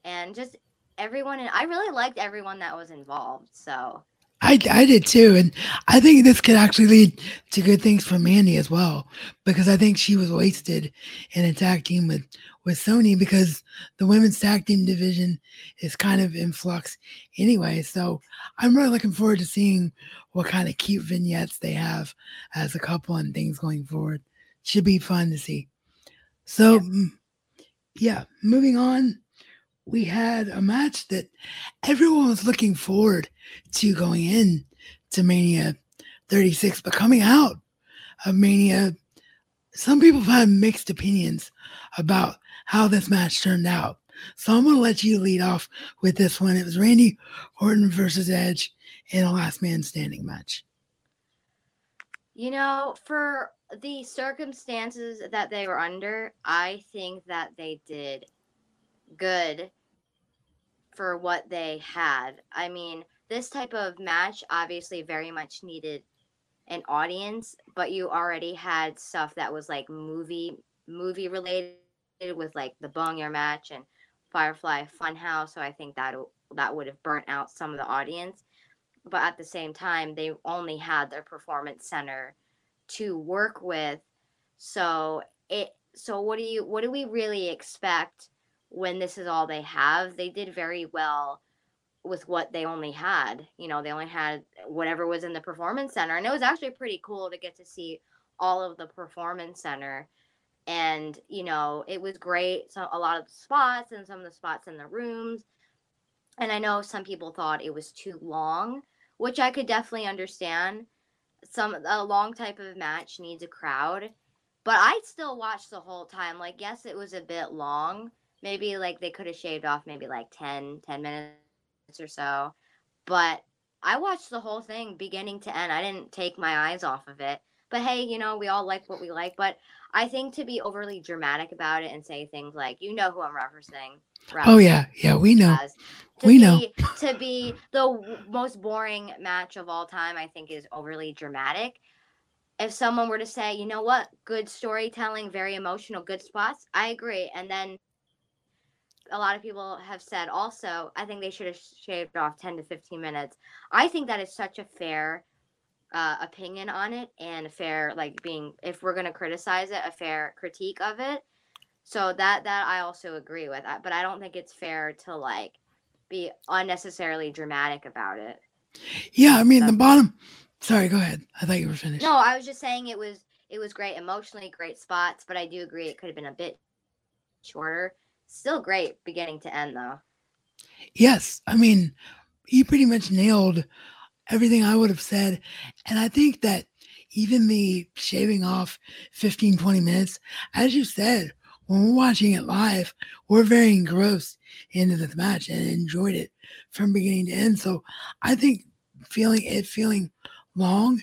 S2: and just everyone and I really liked everyone that was involved. So
S1: I, I did too. And I think this could actually lead to good things for Mandy as well, because I think she was wasted in a tag team with, with Sonya because the women's tag team division is kind of in flux anyway. So I'm really looking forward to seeing what kind of cute vignettes they have as a couple and things going forward should be fun to see. So, yeah. Mm, yeah, moving on, we had a match that everyone was looking forward to going in to Mania 36, but coming out of Mania, some people have had mixed opinions about how this match turned out. So I'm going to let you lead off with this one. It was Randy Orton versus Edge in a last man standing match.
S2: You know, for the circumstances that they were under, I think that they did good for what they had. I mean, this type of match obviously very much needed an audience, but you already had stuff that was like movie movie related with like the Boneyard match and Firefly Funhouse. So I think that that would have burnt out some of the audience. But at the same time, they only had their performance center to work with. So it so what do you what do we really expect when this is all they have? They did very well with what they only had. You know, they only had whatever was in the performance center. And it was actually pretty cool to get to see all of the performance center. And, you know, it was great. So a lot of the spots and some of the spots in the rooms. And I know some people thought it was too long, which I could definitely understand. Some a long type of match needs a crowd. But I still watched the whole time. Like, yes, it was a bit long. Maybe like they could have shaved off maybe like 10, 10 minutes or so. But I watched the whole thing beginning to end. I didn't take my eyes off of it. But hey, you know, we all like what we like. But I think to be overly dramatic about it and say things like, you know who I'm referencing.
S1: referencing oh, yeah. Yeah, we know.
S2: As,
S1: we
S2: be,
S1: know.
S2: To be the most boring match of all time, I think is overly dramatic. If someone were to say, you know what, good storytelling, very emotional, good spots, I agree. And then a lot of people have said also, I think they should have shaved off 10 to 15 minutes. I think that is such a fair uh, opinion on it and a fair, like being, if we're going to criticize it, a fair critique of it. So that, that I also agree with, but I don't think it's fair to like be unnecessarily dramatic about it.
S1: Yeah. I mean, That's the bottom, sorry, go ahead. I thought you were finished.
S2: No, I was just saying it was, it was great emotionally, great spots, but I do agree it could have been a bit shorter Still great beginning to end, though.
S1: Yes. I mean, you pretty much nailed everything I would have said. And I think that even the shaving off 15, 20 minutes, as you said, when we're watching it live, we're very engrossed into the match and enjoyed it from beginning to end. So I think feeling it feeling long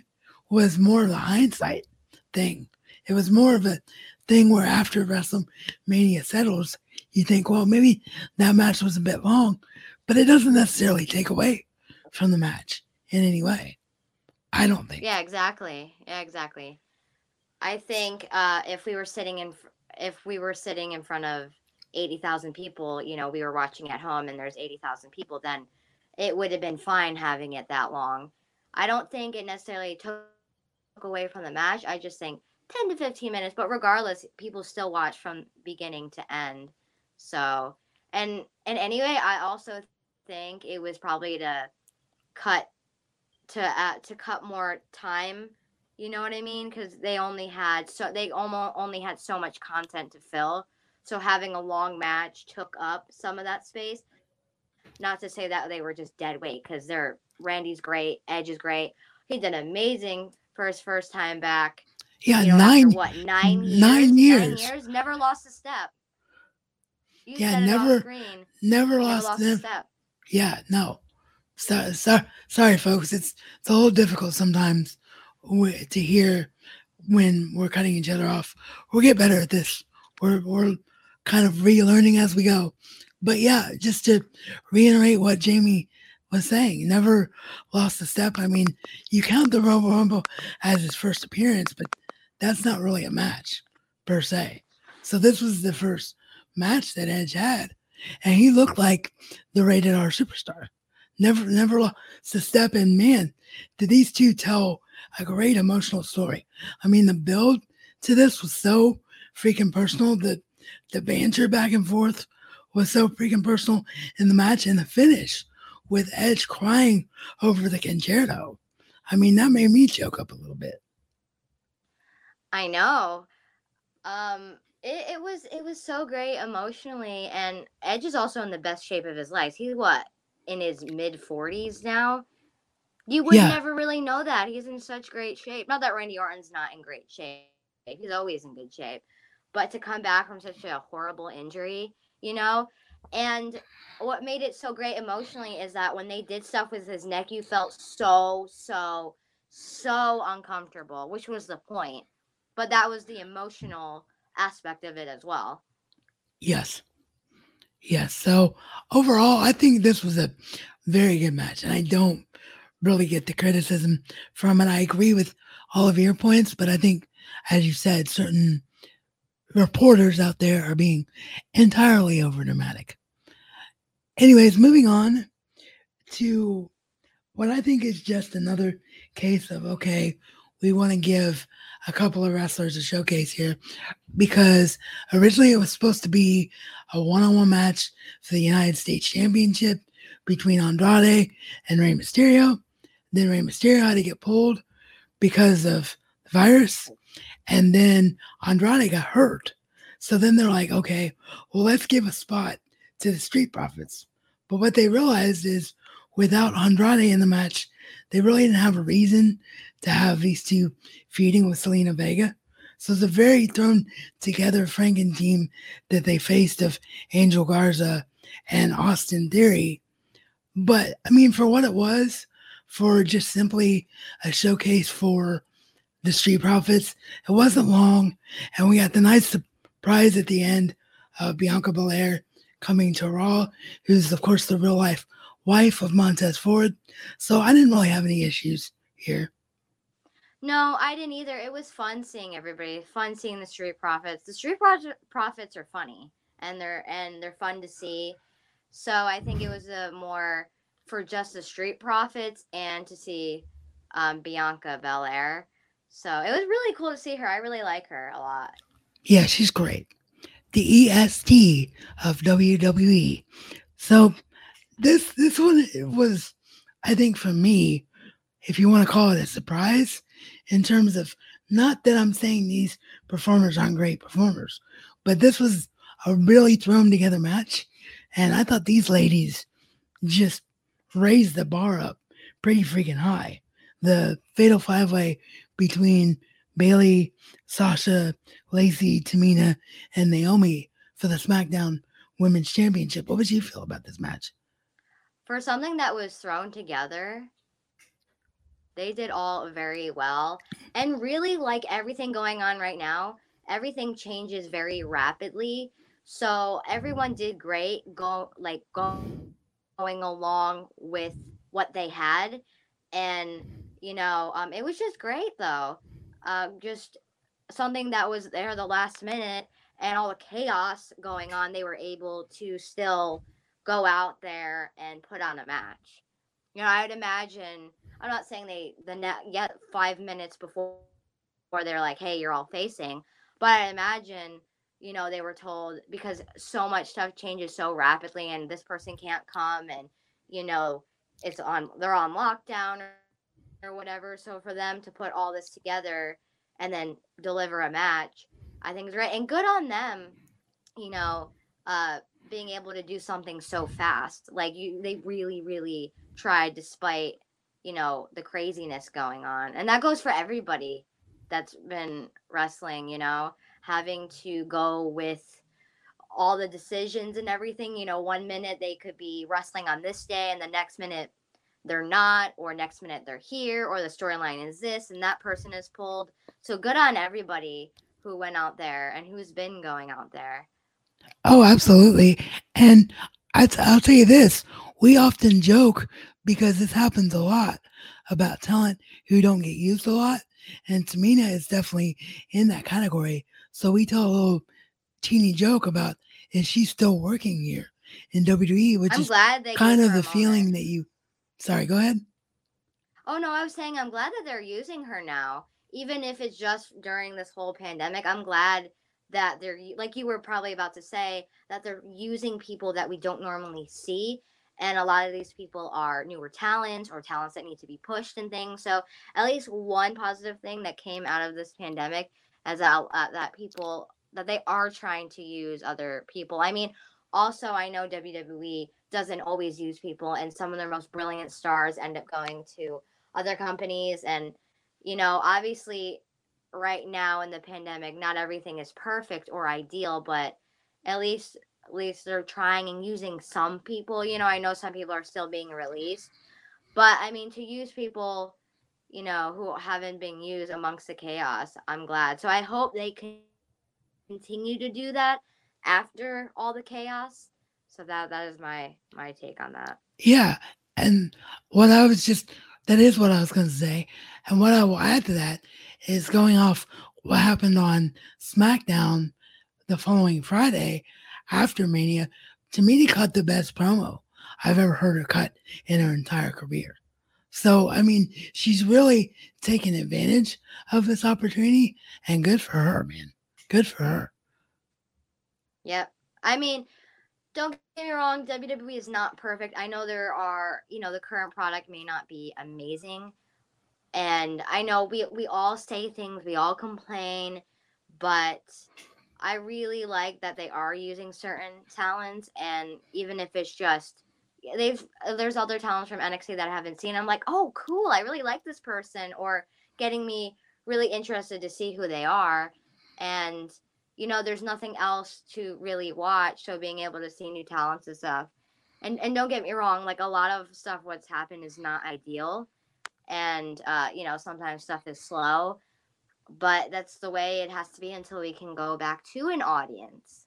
S1: was more of a hindsight thing. It was more of a thing where after WrestleMania settles, you think, well, maybe that match was a bit long, but it doesn't necessarily take away from the match in any way. I don't think.
S2: Yeah, exactly. Yeah, exactly. I think uh, if we were sitting in, if we were sitting in front of eighty thousand people, you know, we were watching at home, and there's eighty thousand people, then it would have been fine having it that long. I don't think it necessarily took away from the match. I just think 10 to 15 minutes, but regardless, people still watch from beginning to end. So, and and anyway, I also think it was probably to cut to uh, to cut more time. You know what I mean? Because they only had so they almost only had so much content to fill. So having a long match took up some of that space. Not to say that they were just dead weight, because they're Randy's great, Edge is great. He did amazing for his first time back.
S1: Yeah, you know, nine
S2: what nine years,
S1: nine years. Nine
S2: years, never lost a step.
S1: You yeah, never, never lost, lost them. step. Yeah, no. So, so, sorry, folks. It's it's a little difficult sometimes to hear when we're cutting each other off. We'll get better at this. We're we're kind of relearning as we go. But yeah, just to reiterate what Jamie was saying, never lost a step. I mean, you count the Royal Rumble as his first appearance, but that's not really a match per se. So this was the first match that Edge had, and he looked like the rated R superstar. Never, never lost a step. And man, did these two tell a great emotional story? I mean, the build to this was so freaking personal. that the banter back and forth was so freaking personal in the match, and the finish with Edge crying over the Con-Chair-To. I mean, that made me choke up a little bit.
S2: I know. Um, it, it was it was so great emotionally, and Edge is also in the best shape of his life. He's what in his mid forties now. You would yeah. never really know that he's in such great shape. Not that Randy Orton's not in great shape; he's always in good shape. But to come back from such a horrible injury, you know, And what made it so great emotionally is that when they did stuff with his neck, you felt so, so, so uncomfortable, which was the point. But that was the emotional aspect of it as well.
S1: Yes. Yes. So overall, I think this was a very good match. And I don't really get the criticism from it. I agree with all of your points, but I think, as you said, certain reporters out there are being entirely over dramatic. Anyways, moving on to what I think is just another case of okay, we want to give a couple of wrestlers a showcase here because originally it was supposed to be a one-on-one match for the United States Championship between Andrade and Rey Mysterio. Then Rey Mysterio had to get pulled because of the virus, and then Andrade got hurt. So then they're like, okay, well, let's give a spot to the Street Profits. But what they realized is without Andrade in the match, they really didn't have a reason to have these two feuding with Zelina Vega. So it's a very thrown together Franken team that they faced of Angel Garza and Austin Theory. But I mean, for what it was, for just simply a showcase for the Street Profits, it wasn't long. And we got the nice surprise at the end of Bianca Belair coming to Raw, who's, of course, the real life wife of Montez Ford. So I didn't really have any issues here.
S2: No, I didn't either. It was fun seeing everybody. Fun seeing the Street Profits. The Street Pro- Profits are funny and they're and they're fun to see. So I think it was a more for just the Street Profits and to see um, Bianca Belair. So it was really cool to see her. I really like her a lot.
S1: Yeah, she's great. The EST of WWE. So this this one was, I think, for me, if you want to call it a surprise, in terms of not that I'm saying these performers aren't great performers, but this was a really thrown together match. And I thought these ladies just raised the bar up pretty freaking high. The fatal five way between Bayley, Sasha, Lacey, Tamina, and Naomi for the SmackDown Women's Championship. What would you feel about this match?
S2: For something that was thrown together, they did all very well. And really, like everything going on right now, everything changes very rapidly. So everyone did great, go like go, going along with what they had, and you know, um, it was just great though. Um, just something that was there the last minute and all the chaos going on, they were able to still go out there and put on a match. You know, I'd imagine. I'm not saying they the net yet five minutes before, before they're like, "Hey, you're all facing," but I imagine you know they were told because so much stuff changes so rapidly, and this person can't come, and you know it's on they're on lockdown or, or whatever. So for them to put all this together and then deliver a match, I think is right and good on them. You know, uh, being able to do something so fast. Like you, they really, really tried despite you know the craziness going on, and that goes for everybody that's been wrestling. You know, having to go with all the decisions and everything. You know, one minute they could be wrestling on this day, and the next minute they're not, or next minute they're here, or the storyline is this, and that person is pulled. So good on everybody who went out there and who's been going out there.
S1: Oh, absolutely. And I'll tell you this we often joke because this happens a lot about talent who don't get used a lot. And Tamina is definitely in that category. So we tell a little teeny joke about is she still working here in WWE, which I'm is kind of the feeling that you. Sorry, go ahead.
S2: Oh no, I was saying I'm glad that they're using her now, even if it's just during this whole pandemic. I'm glad that they're like you were probably about to say that they're using people that we don't normally see and a lot of these people are newer talents or talents that need to be pushed and things so at least one positive thing that came out of this pandemic is that, uh, that people that they are trying to use other people. I mean also i know wwe doesn't always use people and some of their most brilliant stars end up going to other companies and you know obviously right now in the pandemic, not everything is perfect or ideal, but at least at least they're trying and using some people. You know, I know some people are still being released, but I mean, to use people, you know, who haven't been used amongst the chaos, I'm glad. So I hope they can continue to do that after all the chaos. So that that is my my take on that.
S1: Yeah, and what I was just that is what I was going to say, and what I will add to that is going off what happened on SmackDown the following Friday after Mania. Tamina cut the best promo I've ever heard her cut in her entire career. So, I mean, she's really taking advantage of this opportunity, and good for her, man. Good for her.
S2: Yep. I mean, don't get me wrong, WWE is not perfect. I know there are, you know, the current product may not be amazing. And I know we we all say things, we all complain, but I really like that they are using certain talents and even if it's just they've there's other talents from NXT that I haven't seen. I'm like, "Oh, cool. I really like this person," or getting me really interested to see who they are. And you know, there's nothing else to really watch. So being able to see new talents and stuff. And and don't get me wrong, like a lot of stuff what's happened is not ideal. And uh, you know, sometimes stuff is slow. But that's the way it has to be until we can go back to an audience.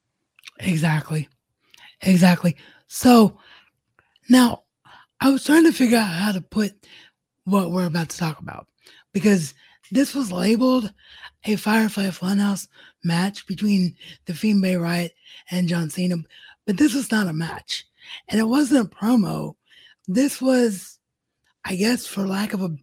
S1: Exactly. Exactly. So now I was trying to figure out how to put what we're about to talk about because this was labeled a Firefly Funhouse match between the Fiend Bray Wyatt and John Cena, but this was not a match. And it wasn't a promo. This was, I guess, for lack of a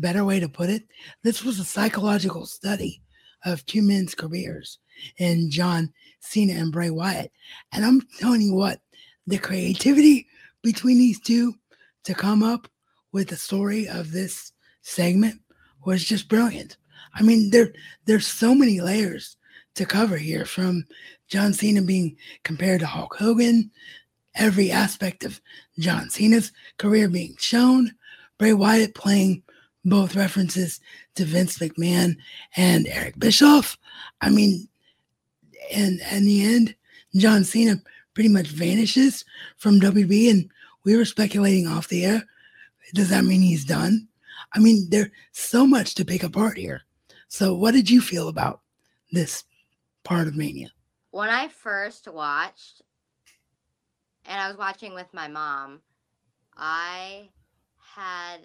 S1: better way to put it, this was a psychological study of two men's careers in John Cena and Bray Wyatt. And I'm telling you what, the creativity between these two to come up with the story of this segment was just brilliant. I mean, there there's so many layers to cover here from John Cena being compared to Hulk Hogan, every aspect of John Cena's career being shown, Bray Wyatt playing both references to Vince McMahon and Eric Bischoff. I mean, and in the end, John Cena pretty much vanishes from WB, and we were speculating off the air. Does that mean he's done? I mean, there's so much to pick apart here. So, what did you feel about this part of Mania?
S2: When I first watched, and I was watching with my mom, I had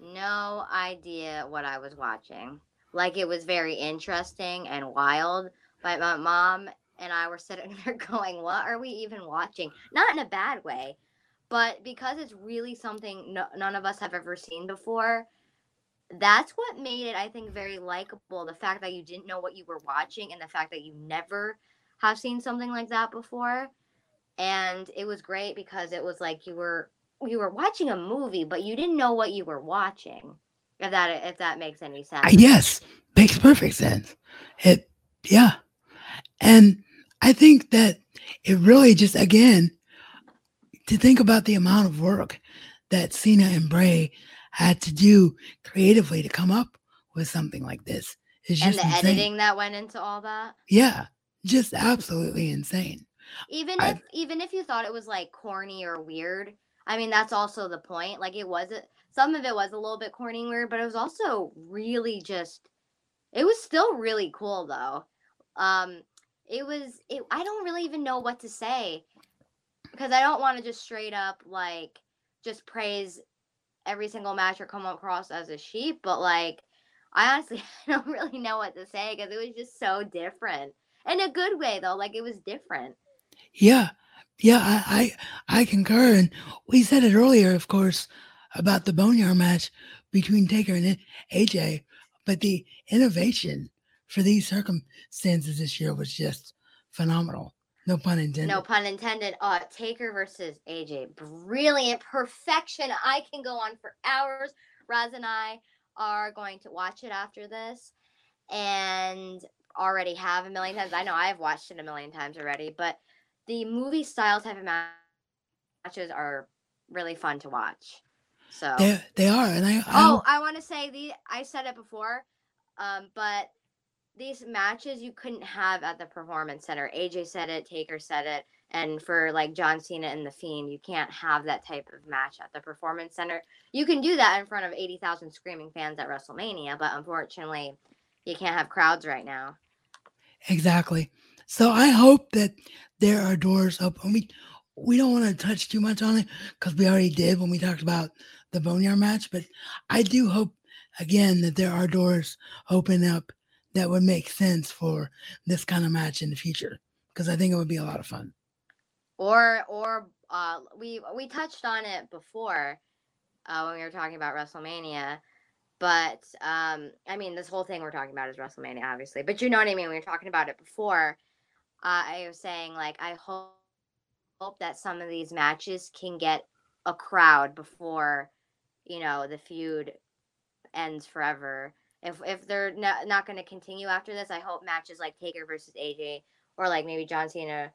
S2: no idea what I was watching. Like it was very interesting and wild. But my mom and I were sitting there going, What are we even watching? Not in a bad way, but because it's really something no, none of us have ever seen before. That's what made it, I think, very likable. The fact that you didn't know what you were watching and the fact that you never have seen something like that before. And it was great because it was like you were you were watching a movie, but you didn't know what you were watching. If that if that makes any sense.
S1: Yes, makes perfect sense. It yeah. And I think that it really just again to think about the amount of work that Cena and Bray had to do creatively to come up with something like this.
S2: Is just and the insane. editing that went into all that.
S1: Yeah, just absolutely insane.
S2: Even I, if even if you thought it was like corny or weird, I mean, that's also the point. Like it was some of it was a little bit corny and weird, but it was also really just it was still really cool though. Um it was it I don't really even know what to say because I don't want to just straight up like just praise every single match or come across as a sheep, but like I honestly I don't really know what to say because it was just so different. In a good way though, like it was different.
S1: Yeah. Yeah, I, I I concur, and we said it earlier, of course, about the Boneyard match between Taker and AJ, but the innovation for these circumstances this year was just phenomenal. No pun intended.
S2: No pun intended. Uh, Taker versus AJ, brilliant perfection. I can go on for hours. Raz and I are going to watch it after this, and already have a million times. I know I have watched it a million times already, but the movie style type of matches are really fun to watch. So
S1: they they are, and I, I
S2: oh I want to say the I said it before, um, but these matches you couldn't have at the performance center. AJ said it, Taker said it. And for like John Cena and The Fiend, you can't have that type of match at the Performance Center. You can do that in front of 80,000 screaming fans at WrestleMania, but unfortunately, you can't have crowds right now.
S1: Exactly. So I hope that there are doors open. We we don't want to touch too much on it because we already did when we talked about the Boneyard match, but I do hope again that there are doors open up that would make sense for this kind of match in the future because I think it would be a lot of fun.
S2: Or or uh, we we touched on it before uh, when we were talking about WrestleMania, but um, I mean this whole thing we're talking about is WrestleMania, obviously. But you know what I mean. We were talking about it before. Uh, I was saying like I hope hope that some of these matches can get a crowd before you know the feud ends forever if if they're not, not going to continue after this, I hope matches like Taker versus AJ or like maybe John Cena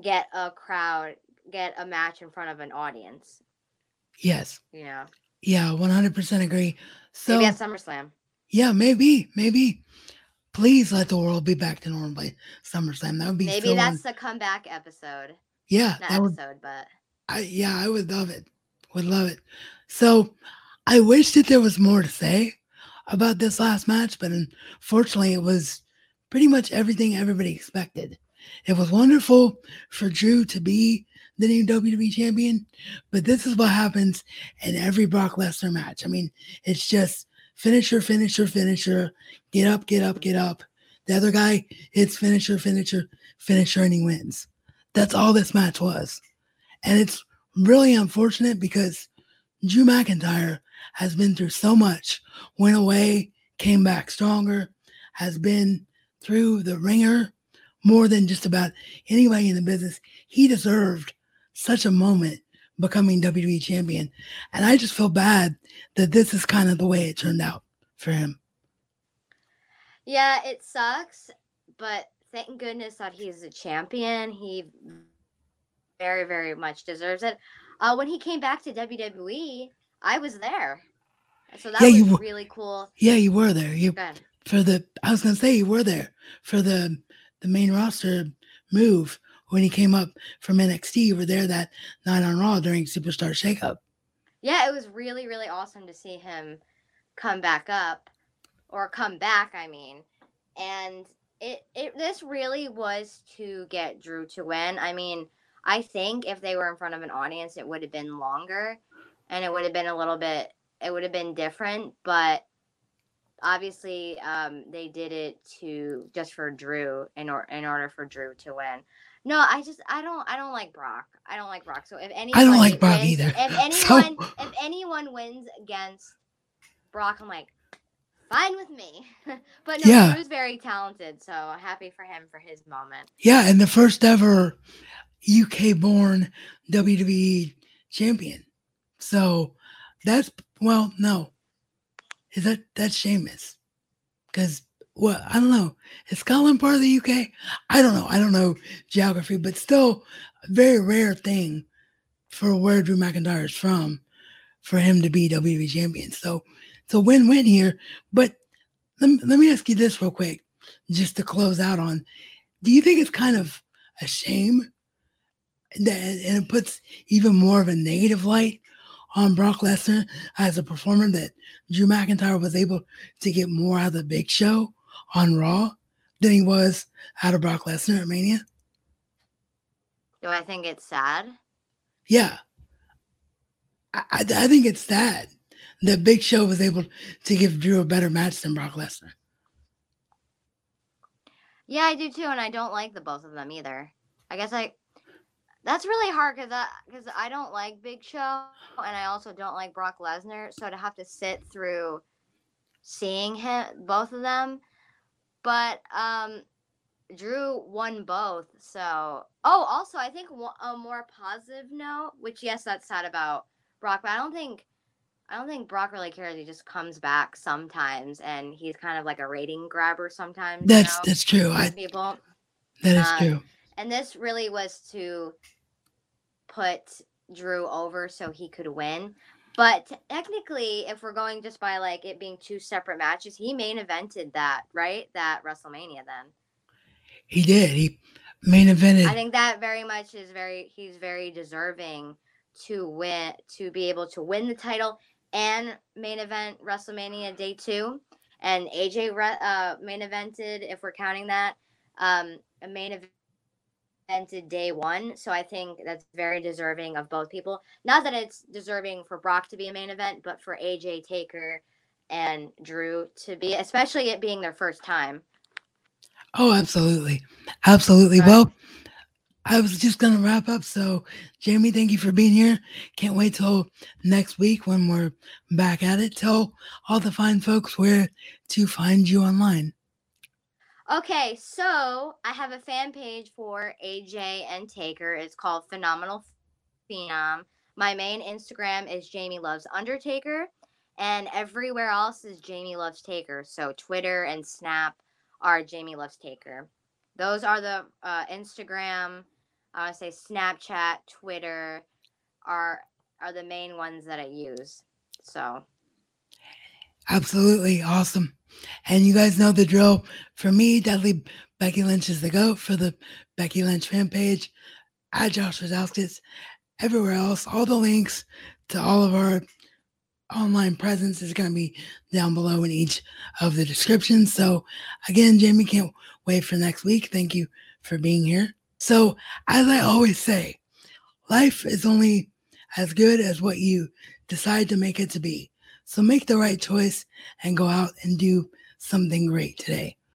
S2: get a crowd, get a match in front of an audience.
S1: Yes.
S2: You know.
S1: Yeah, 100% agree. So
S2: maybe at SummerSlam.
S1: Yeah, maybe, maybe. Please let the world be back to normal by SummerSlam. That would be
S2: maybe
S1: so
S2: that's the comeback episode.
S1: Yeah, that
S2: episode,
S1: would,
S2: but
S1: I yeah, I would love it. Would love it. So I wish that there was more to say about this last match, but unfortunately, it was pretty much everything everybody expected. It was wonderful for Drew to be the new WWE champion, but this is what happens in every Brock Lesnar match. I mean, it's just finisher, finisher, finisher, get up, get up, get up. The other guy hits finisher, finisher, finisher, and he wins. That's all this match was. And it's really unfortunate because Drew McIntyre has been through so much, went away, came back stronger, has been through the ringer more than just about anybody in the business. He deserved such a moment becoming WWE champion. And I just feel bad that this is kind of the way it turned out for him.
S2: Yeah, it sucks, but thank goodness that he's a champion. He very, very much deserves it. Uh, when he came back to WWE, I was there. So that yeah, was you really cool.
S1: Yeah, you were there. You for the I was gonna say you were there for the the main roster move when he came up from NXT. You were there that night on Raw during Superstar Shakeup.
S2: Yeah, it was really, really awesome to see him come back up or come back, I mean. And it it this really was to get Drew to win. I mean, I think if they were in front of an audience, it would have been longer and it would have been a little bit it would have been different but obviously um, they did it to just for drew in, or, in order for drew to win no i just i don't i don't like brock i don't like brock so if anyone
S1: i don't like brock
S2: wins,
S1: either
S2: if anyone so... if anyone wins against brock i'm like fine with me but no yeah. was very talented so happy for him for his moment
S1: yeah and the first ever uk born wwe champion so that's well, no. Is that that's Sheamus? Because well, I don't know. Is Scotland part of the UK? I don't know. I don't know geography, but still a very rare thing for where Drew McIntyre is from for him to be WWE champion. So it's a win-win here. But let let me ask you this real quick, just to close out on. Do you think it's kind of a shame that and it puts even more of a negative light on Brock Lesnar as a performer that Drew McIntyre was able to get more out of the big show on Raw than he was out of Brock Lesnar at Mania?
S2: Do I think it's sad?
S1: Yeah. I, I, I think it's sad that Big Show was able to give Drew a better match than Brock Lesnar.
S2: Yeah, I do too, and I don't like the both of them either. I guess I that's really hard because I because I don't like Big Show and I also don't like Brock Lesnar, so to have to sit through seeing him both of them. But um, Drew won both, so oh, also I think a more positive note, which yes, that's sad about Brock, but I don't think I don't think Brock really cares. He just comes back sometimes, and he's kind of like a rating grabber sometimes.
S1: That's you know, that's true. I,
S2: people.
S1: That is um, true
S2: and this really was to put Drew over so he could win. But technically, if we're going just by like it being two separate matches, he main evented that, right? That WrestleMania then.
S1: He did. He main evented.
S2: I think that very much is very he's very deserving to win to be able to win the title and main event WrestleMania Day Two, and AJ uh, main evented if we're counting that um, a main evented Day One. So I think that's very deserving of both people. Not that it's deserving for Brock to be a main event, but for AJ Taker and Drew to be, especially it being their first time.
S1: Oh, absolutely. Absolutely. Right. Well, I was just going to wrap up. So, Jamie, thank you for being here. Can't wait till next week when we're back at it. Tell all the fine folks where to find you online.
S2: Okay, so I have a fan page for AJ and Taker. It's called Phenomenal Phenom. My main Instagram is Jamie Loves Undertaker, and everywhere else is Jamie Loves Taker. So Twitter and Snap are Jamie Loves Taker. Those are the uh, Instagram, I would say Snapchat, Twitter are are the main ones that I use. So
S1: absolutely awesome. And you guys know the drill. For me, Deadly Becky Lynch is the GOAT for the Becky Lynch fan page at Josh Rosauskas. Everywhere else, all the links to all of our online presence is going to be down below in each of the descriptions. So, again, Jamie, can't wait for next week. Thank you for being here. So, as I always say, life is only as good as what you decide to make it to be. So, make the right choice and go out and do something great today.